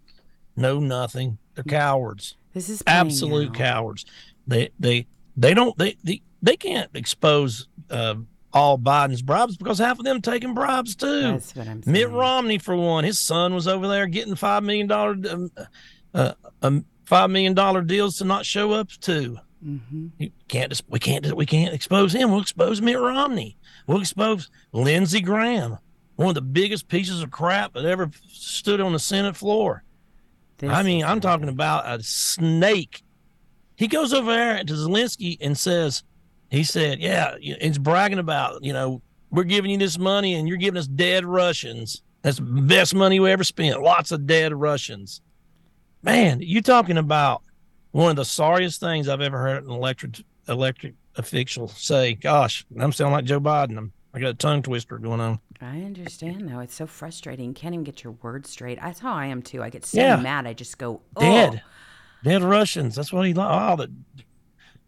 no nothing. They're cowards, This is absolute cowards. They they they don't they they, they can't expose uh, all Biden's bribes because half of them taking bribes too. That's what I'm saying. Mitt Romney, for one, his son was over there getting five million dollar, um, uh, um, five million dollar deals to not show up to. Mm-hmm. You can't just we can't we can't expose him. We'll expose Mitt Romney. We'll expose Lindsey Graham, one of the biggest pieces of crap that ever stood on the Senate floor. This I mean, I'm talking about a snake. He goes over there to Zelensky and says, he said, yeah, he's bragging about, you know, we're giving you this money and you're giving us dead Russians. That's the best money we ever spent. Lots of dead Russians. Man, you talking about one of the sorriest things I've ever heard an electric electric official say. Gosh, I'm sounding like Joe Biden. I'm, I got a tongue twister going on. I understand though. It's so frustrating. You can't even get your words straight. That's how I am too. I get so Yeah. mad. I just go oh. Dead. Dead Russians. That's what he like. Oh, the,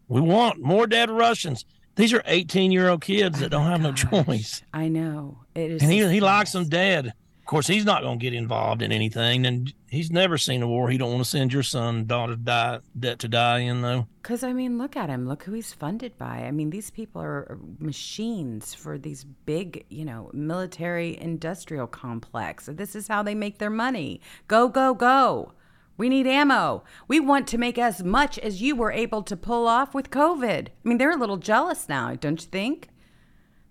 we want more dead Russians. These are 18 year old kids that oh don't have no choice. I know it is. And he, he likes them dead. Course, he's not going to get involved in anything. And he's never seen a war. He don't want to send your son daughter to die, to die in, though. Because I mean, look at him. Look who he's funded by. I mean, these people are uh, machines for these big, you know, military industrial complex. This is how they make their money. Go, go, go. We need ammo. We want to make as much as you were able to pull off with COVID. I mean, they're a little jealous now, don't you think?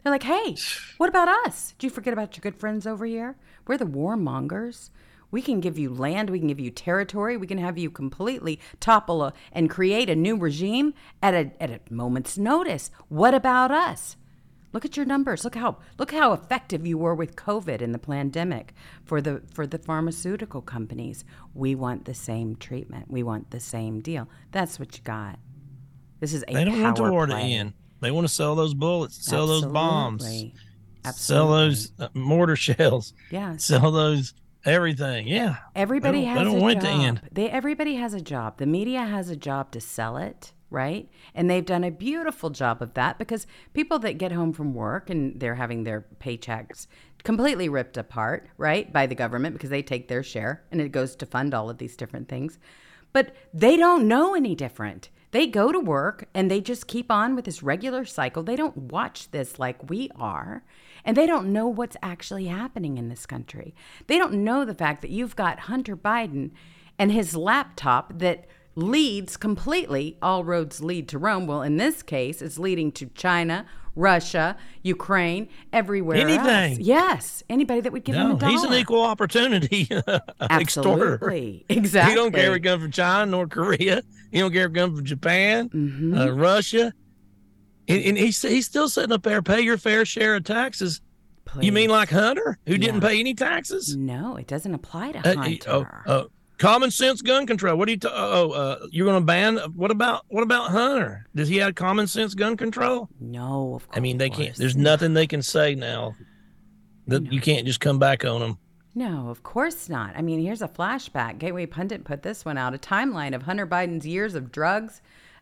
They're like, hey, what about us? Do you forget about your good friends over here? We're the warmongers. We can give you land, we can give you territory, we can have you completely topple a, and create a new regime at a, at a moment's notice. What about us? Look at your numbers. Look how look how effective you were with COVID and the pandemic for the for the pharmaceutical companies. We want the same treatment. We want the same deal. That's what you got. This is a They don't want the war play. to end. They want to sell those bullets, sell those bombs, Absolutely. sell those uh, mortar shells, Yeah. sell those everything. Yeah. Everybody has a want job. to end. They everybody has a job. The media has a job to sell it, right? And they've done a beautiful job of that because people that get home from work and they're having their paychecks completely ripped apart, right, by the government because they take their share and it goes to fund all of these different things. But they don't know any different. They go to work and they just keep on with this regular cycle. They don't watch this like we are. And they don't know what's actually happening in this country. They don't know the fact that you've got Hunter Biden and his laptop that leads completely, all roads lead to Rome. Well, in this case, it's leading to China, Russia, Ukraine, everywhere else. Anything. Yes, anybody that would give him a No, dollar. he's an equal opportunity extorter. Absolutely. Exactly. He don't care if it comes from China, North Korea. He don't care if it comes from Japan, Mm-hmm. uh, Russia. And, and he's he's still sitting up there. Pay your fair share of taxes. You mean like Hunter, who didn't pay any taxes? No, it doesn't apply to Uh, Hunter. oh, oh, common sense gun control. What do you? Ta- oh, uh, you're going to ban? What about what about Hunter? Does he have common sense gun control? no, of course. I mean, they can't. There's nothing they can say now. That you can't just come back on them. No, of course not. I mean, here's a flashback. Gateway Pundit put this one out a timeline of Hunter Biden's years of drugs,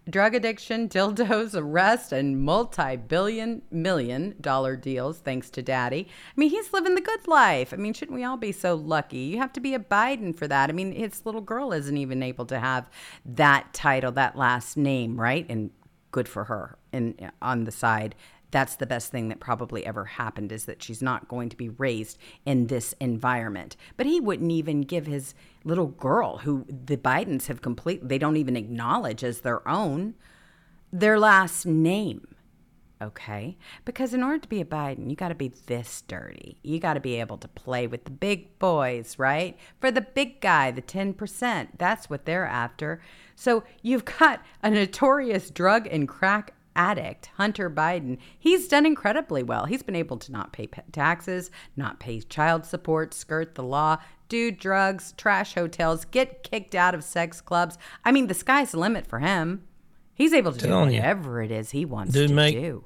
drug addiction, dildos, arrest, and multi billion, million dollar deals thanks to daddy. I mean, he's living the good life. I mean, shouldn't we all be so lucky? You have to be a Biden for that. I mean, his little girl isn't even able to have that title, that last name, right? And good for her. And on the side, that's the best thing that probably ever happened is that she's not going to be raised in this environment. But he wouldn't even give his little girl, who the Bidens have complete, they don't even acknowledge as their own, their last name. Okay? Because in order to be a Biden, you got to be this dirty. You got to be able to play with the big boys, right? For the big guy, the 10%. That's what they're after. So you've got a notorious drug and crack addict, Hunter Biden. He's done incredibly well. He's been able to not pay taxes, not pay child support, skirt the law, do drugs, trash hotels, get kicked out of sex clubs. I mean, the sky's the limit for him. He's able to do Telling you. whatever it is he wants Dude, to make- do.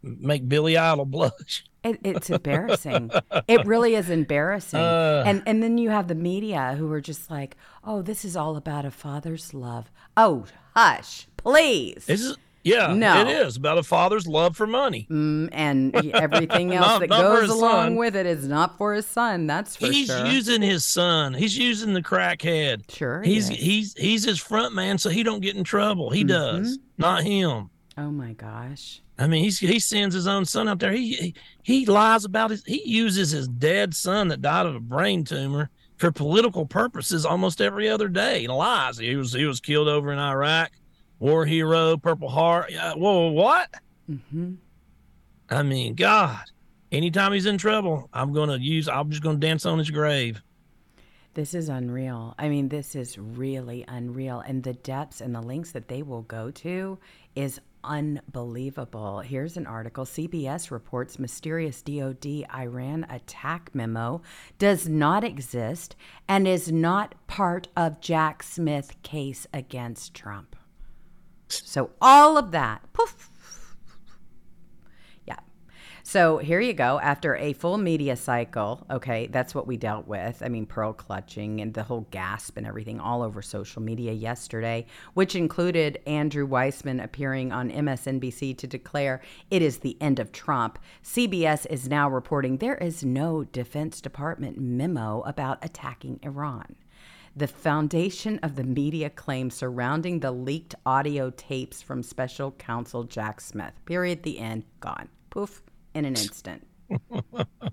Make Billy Idol blush. It, it's embarrassing. it really is embarrassing. Uh. and and then you have the media who are just like, "Oh, this is all about a father's love." Oh, hush, please. This is yeah. No. it is about a father's love for money. Mm, and everything else Not- that not goes along son. with it is not for his son. That's for he's sure. using his son. He's using the crackhead. Sure he He's is. he's he's his front man, so he don't get in trouble. He Mm-hmm. does, not him. oh my gosh. I mean, he's he sends his own son out there. He he, he lies about his. He uses his dead son that died of a brain tumor for political purposes almost every other day. He lies. He was he was killed over in Iraq, war hero, Purple Heart. Whoa, what? hmm I mean, God. Anytime he's in trouble, I'm gonna use. I'm just gonna dance on his grave. This is unreal. I mean, this is really unreal. And the depths and the links that they will go to is unbelievable. Here's an article CBS reports mysterious DoD Iran attack memo does not exist and is not part of Jack Smith case against Trump. So all of that, poof, yeah. So here you go. After a full media cycle, okay, that's what we dealt with. I mean, pearl clutching and the whole gasp and everything all over social media yesterday, which included Andrew Weissmann appearing on MSNBC to declare it is the end of Trump. CBS is now reporting there is no Defense Department memo about attacking Iran. The foundation of the media claims surrounding the leaked audio tapes from special counsel Jack Smith. Period. The end. Gone. Poof. In an instant.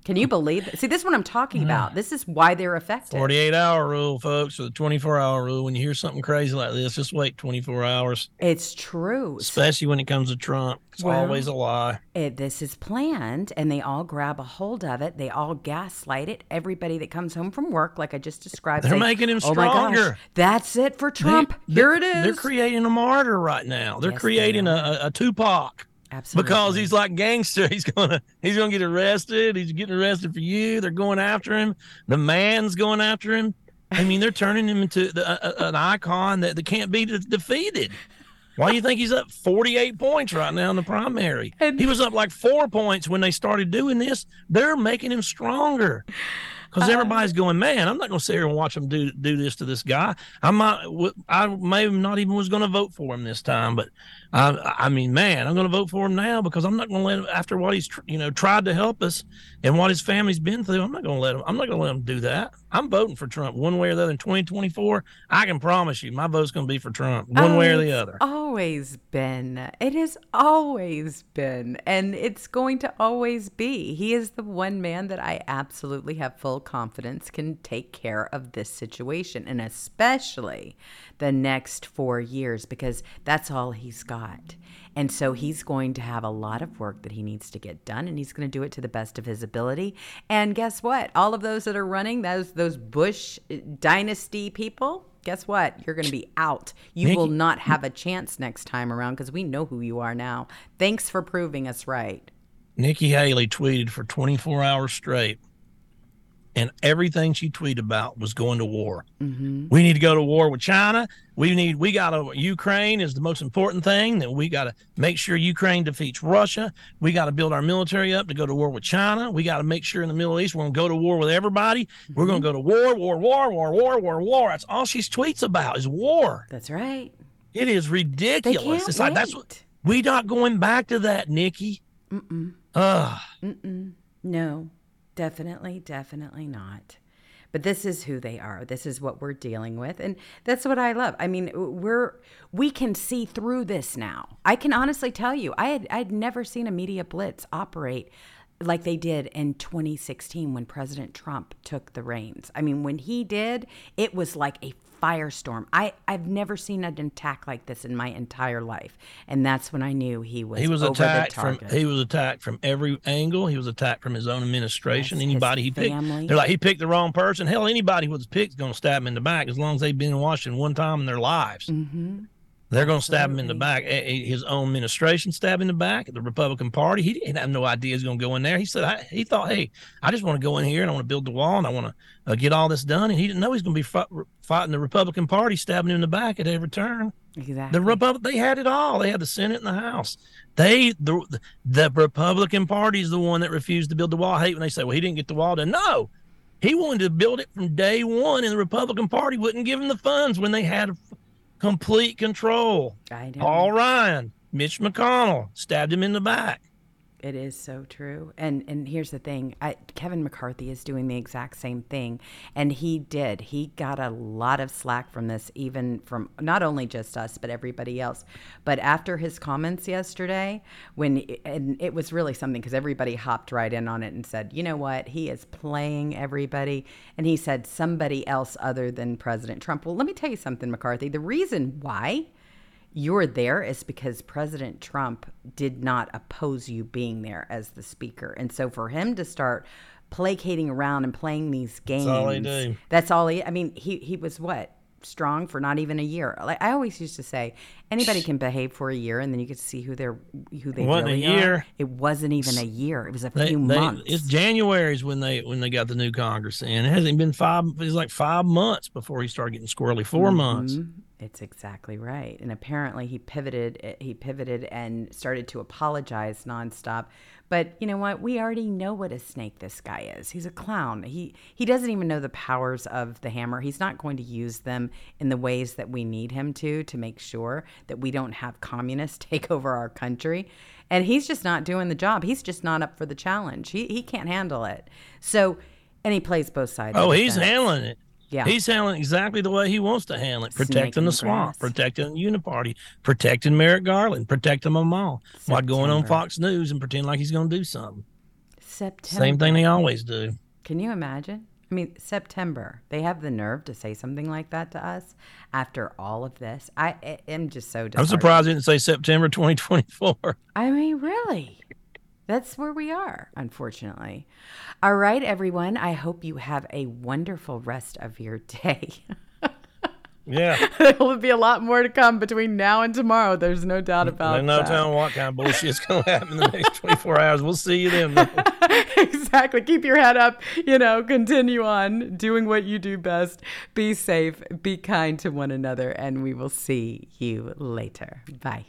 Can you believe it? See, this is what I'm talking hmm. about. This is why they're effective. 48 hour rule, folks, or the 24 hour rule. When you hear something crazy like this, just wait 24 hours, It's true. especially when it comes to Trump. It's Well- always a lie. It, this is planned, and they all grab a hold of it. They all gaslight it. Everybody that comes home from work, like I just described, They're say, making him "Oh my gosh, stronger." that's it for Trump. They- Here it they're- They're creating a martyr right now. They're Yes, creating a, a, a Tupac. Absolutely. because he's like gangster. He's gonna he's gonna get arrested. He's getting arrested for you. They're going after him. The man's going after him. I mean, they're turning him into the, a- an icon that, that can't be de- defeated. Why do you think he's up 48 points right now in the primary? And- he was up like four points when they started doing this. They're making him stronger. Because everybody's going, man, I'm not going to sit here and watch him do do this to this guy. I might, I may not even was going to vote for him this time, but I, I mean, man, I'm going to vote for him now because I'm not going to let him after what he's, you know, tried to help us and what his family's been through. I'm not going to let him. I'm not going to let him do that. I'm voting for Trump one way or the other in 2024. I can promise you, my vote's going to be for Trump one Oh, way or the oh, other. Always been. It has always been. And it's going to always be. He is the one man that I absolutely have full confidence can take care of this situation and especially the next four years because that's all he's got. And so he's going to have a lot of work that he needs to get done and he's going to do it to the best of his ability. And guess what? All of those that are running, those those Bush uh, dynasty people, guess what? You're going to be out. You Nikki- will not have a chance next time around because we know who you are now. Thanks for proving us right. Nikki Haley tweeted for 24 hours straight, and everything she tweeted about was going to war. Mm-hmm. We need to go to war with China. We need, we got to, Ukraine is the most important thing that we got to make sure Ukraine defeats Russia. We got to build our military up to go to war with China. We got to make sure in the Middle East we're going to go to war with everybody. We're going to go to war, war, war, war, war, war, war. That's all she tweets about is war. That's right. It is They ridiculous. can't It's like, that's what, we not going back to that, Nikki. Mm-mm. Ugh. Mm-mm. No, definitely, definitely not. But this is who they are. This is what we're dealing with, and that's what I love. I mean, we're we can see through this now. I can honestly tell you, I had I'd never seen a media blitz operate like they did in 2016 when President Trump took the reins. I mean, when he did, it was like a firestorm. I I've never seen an attack like this in my entire life, and that's when I knew he was he was attacked from he was attacked from every angle. He was attacked from his own administration. Yes, anybody he picked, family. they're like he picked the wrong person. Hell, anybody who was picked is going to stab him in the back as long as they've been in Washington one time in their lives. mm-hmm. They're going to stab him in the back. His own administration stabbed him in the back. The Republican Party, he didn't have no idea he's going to go in there. He said I, he thought, hey, I just want to go in here and I want to build the wall and I want to uh, get all this done. And he didn't know he's going to be fight, fighting the Republican Party, stabbing him in the back at every turn. Exactly. The Republic they had it all. They had the Senate and the House. They the the Republican Party is the one that refused to build the wall. I hate when they say, "Well, he didn't get the wall done." No, he wanted to build it from day one, and the Republican Party wouldn't give him the funds when they had complete control. I know. Paul Ryan, Mitch McConnell stabbed him in the back. It is so true. And and here's the thing. I, Kevin McCarthy is doing the exact same thing. And he did. He got a lot of slack from this, even from not only just us, but everybody else. But after his comments yesterday, when and it was really something because everybody hopped right in on it and said, you know what, he is playing everybody. And he said somebody else other than President Trump. Well, let me tell you something, McCarthy. The reason why you're there is because President Trump did not oppose you being there as the speaker. And so for him to start placating around and playing these games, all he do. that's all he, I mean, he, he was what? Strong for not even a year. Like I always used to say, anybody can behave for a year, and then you get to see who they're who they Wasn't a year. are. It wasn't even a year. It was a They, few they- months. it's January's when they when they got the new Congress in. It hasn't been five. It's like five months before he started getting squirrely. 4 mm-hmm. months. It's exactly right. And apparently he pivoted eh, he pivoted and started to apologize nonstop. But you know what? We already know what a snake this guy is. He's a clown. He he doesn't even know the powers of the hammer. He's not going to use them in the ways that we need him to to make sure that we don't have communists take over our country. And he's just not doing the job. He's just not up for the challenge. He he can't handle it. So and he plays both sides. Oh, he's handling it. Yeah. He's handling exactly the way he wants to handle it, protecting in the swamp, grass. protecting Uniparty, protecting Merrick Garland, protecting them all, while going on Fox News and pretend like he's going to do something. September. Same thing they always do. Can you imagine? I mean, September. They have the nerve to say something like that to us after all of this. I, I am just so. I'm surprised they didn't say September 2024. I mean, really. That's where we are, unfortunately. All right, everyone. I hope you have a wonderful rest of your day. Yeah. there will be a lot more to come between now and tomorrow. There's no doubt about no that. telling what kind of bullshit is going to happen in the next 24 hours. We'll see you then. exactly. Keep your head up. You know, continue on doing what you do best. Be safe, be kind to one another, and we will see you later. Bye.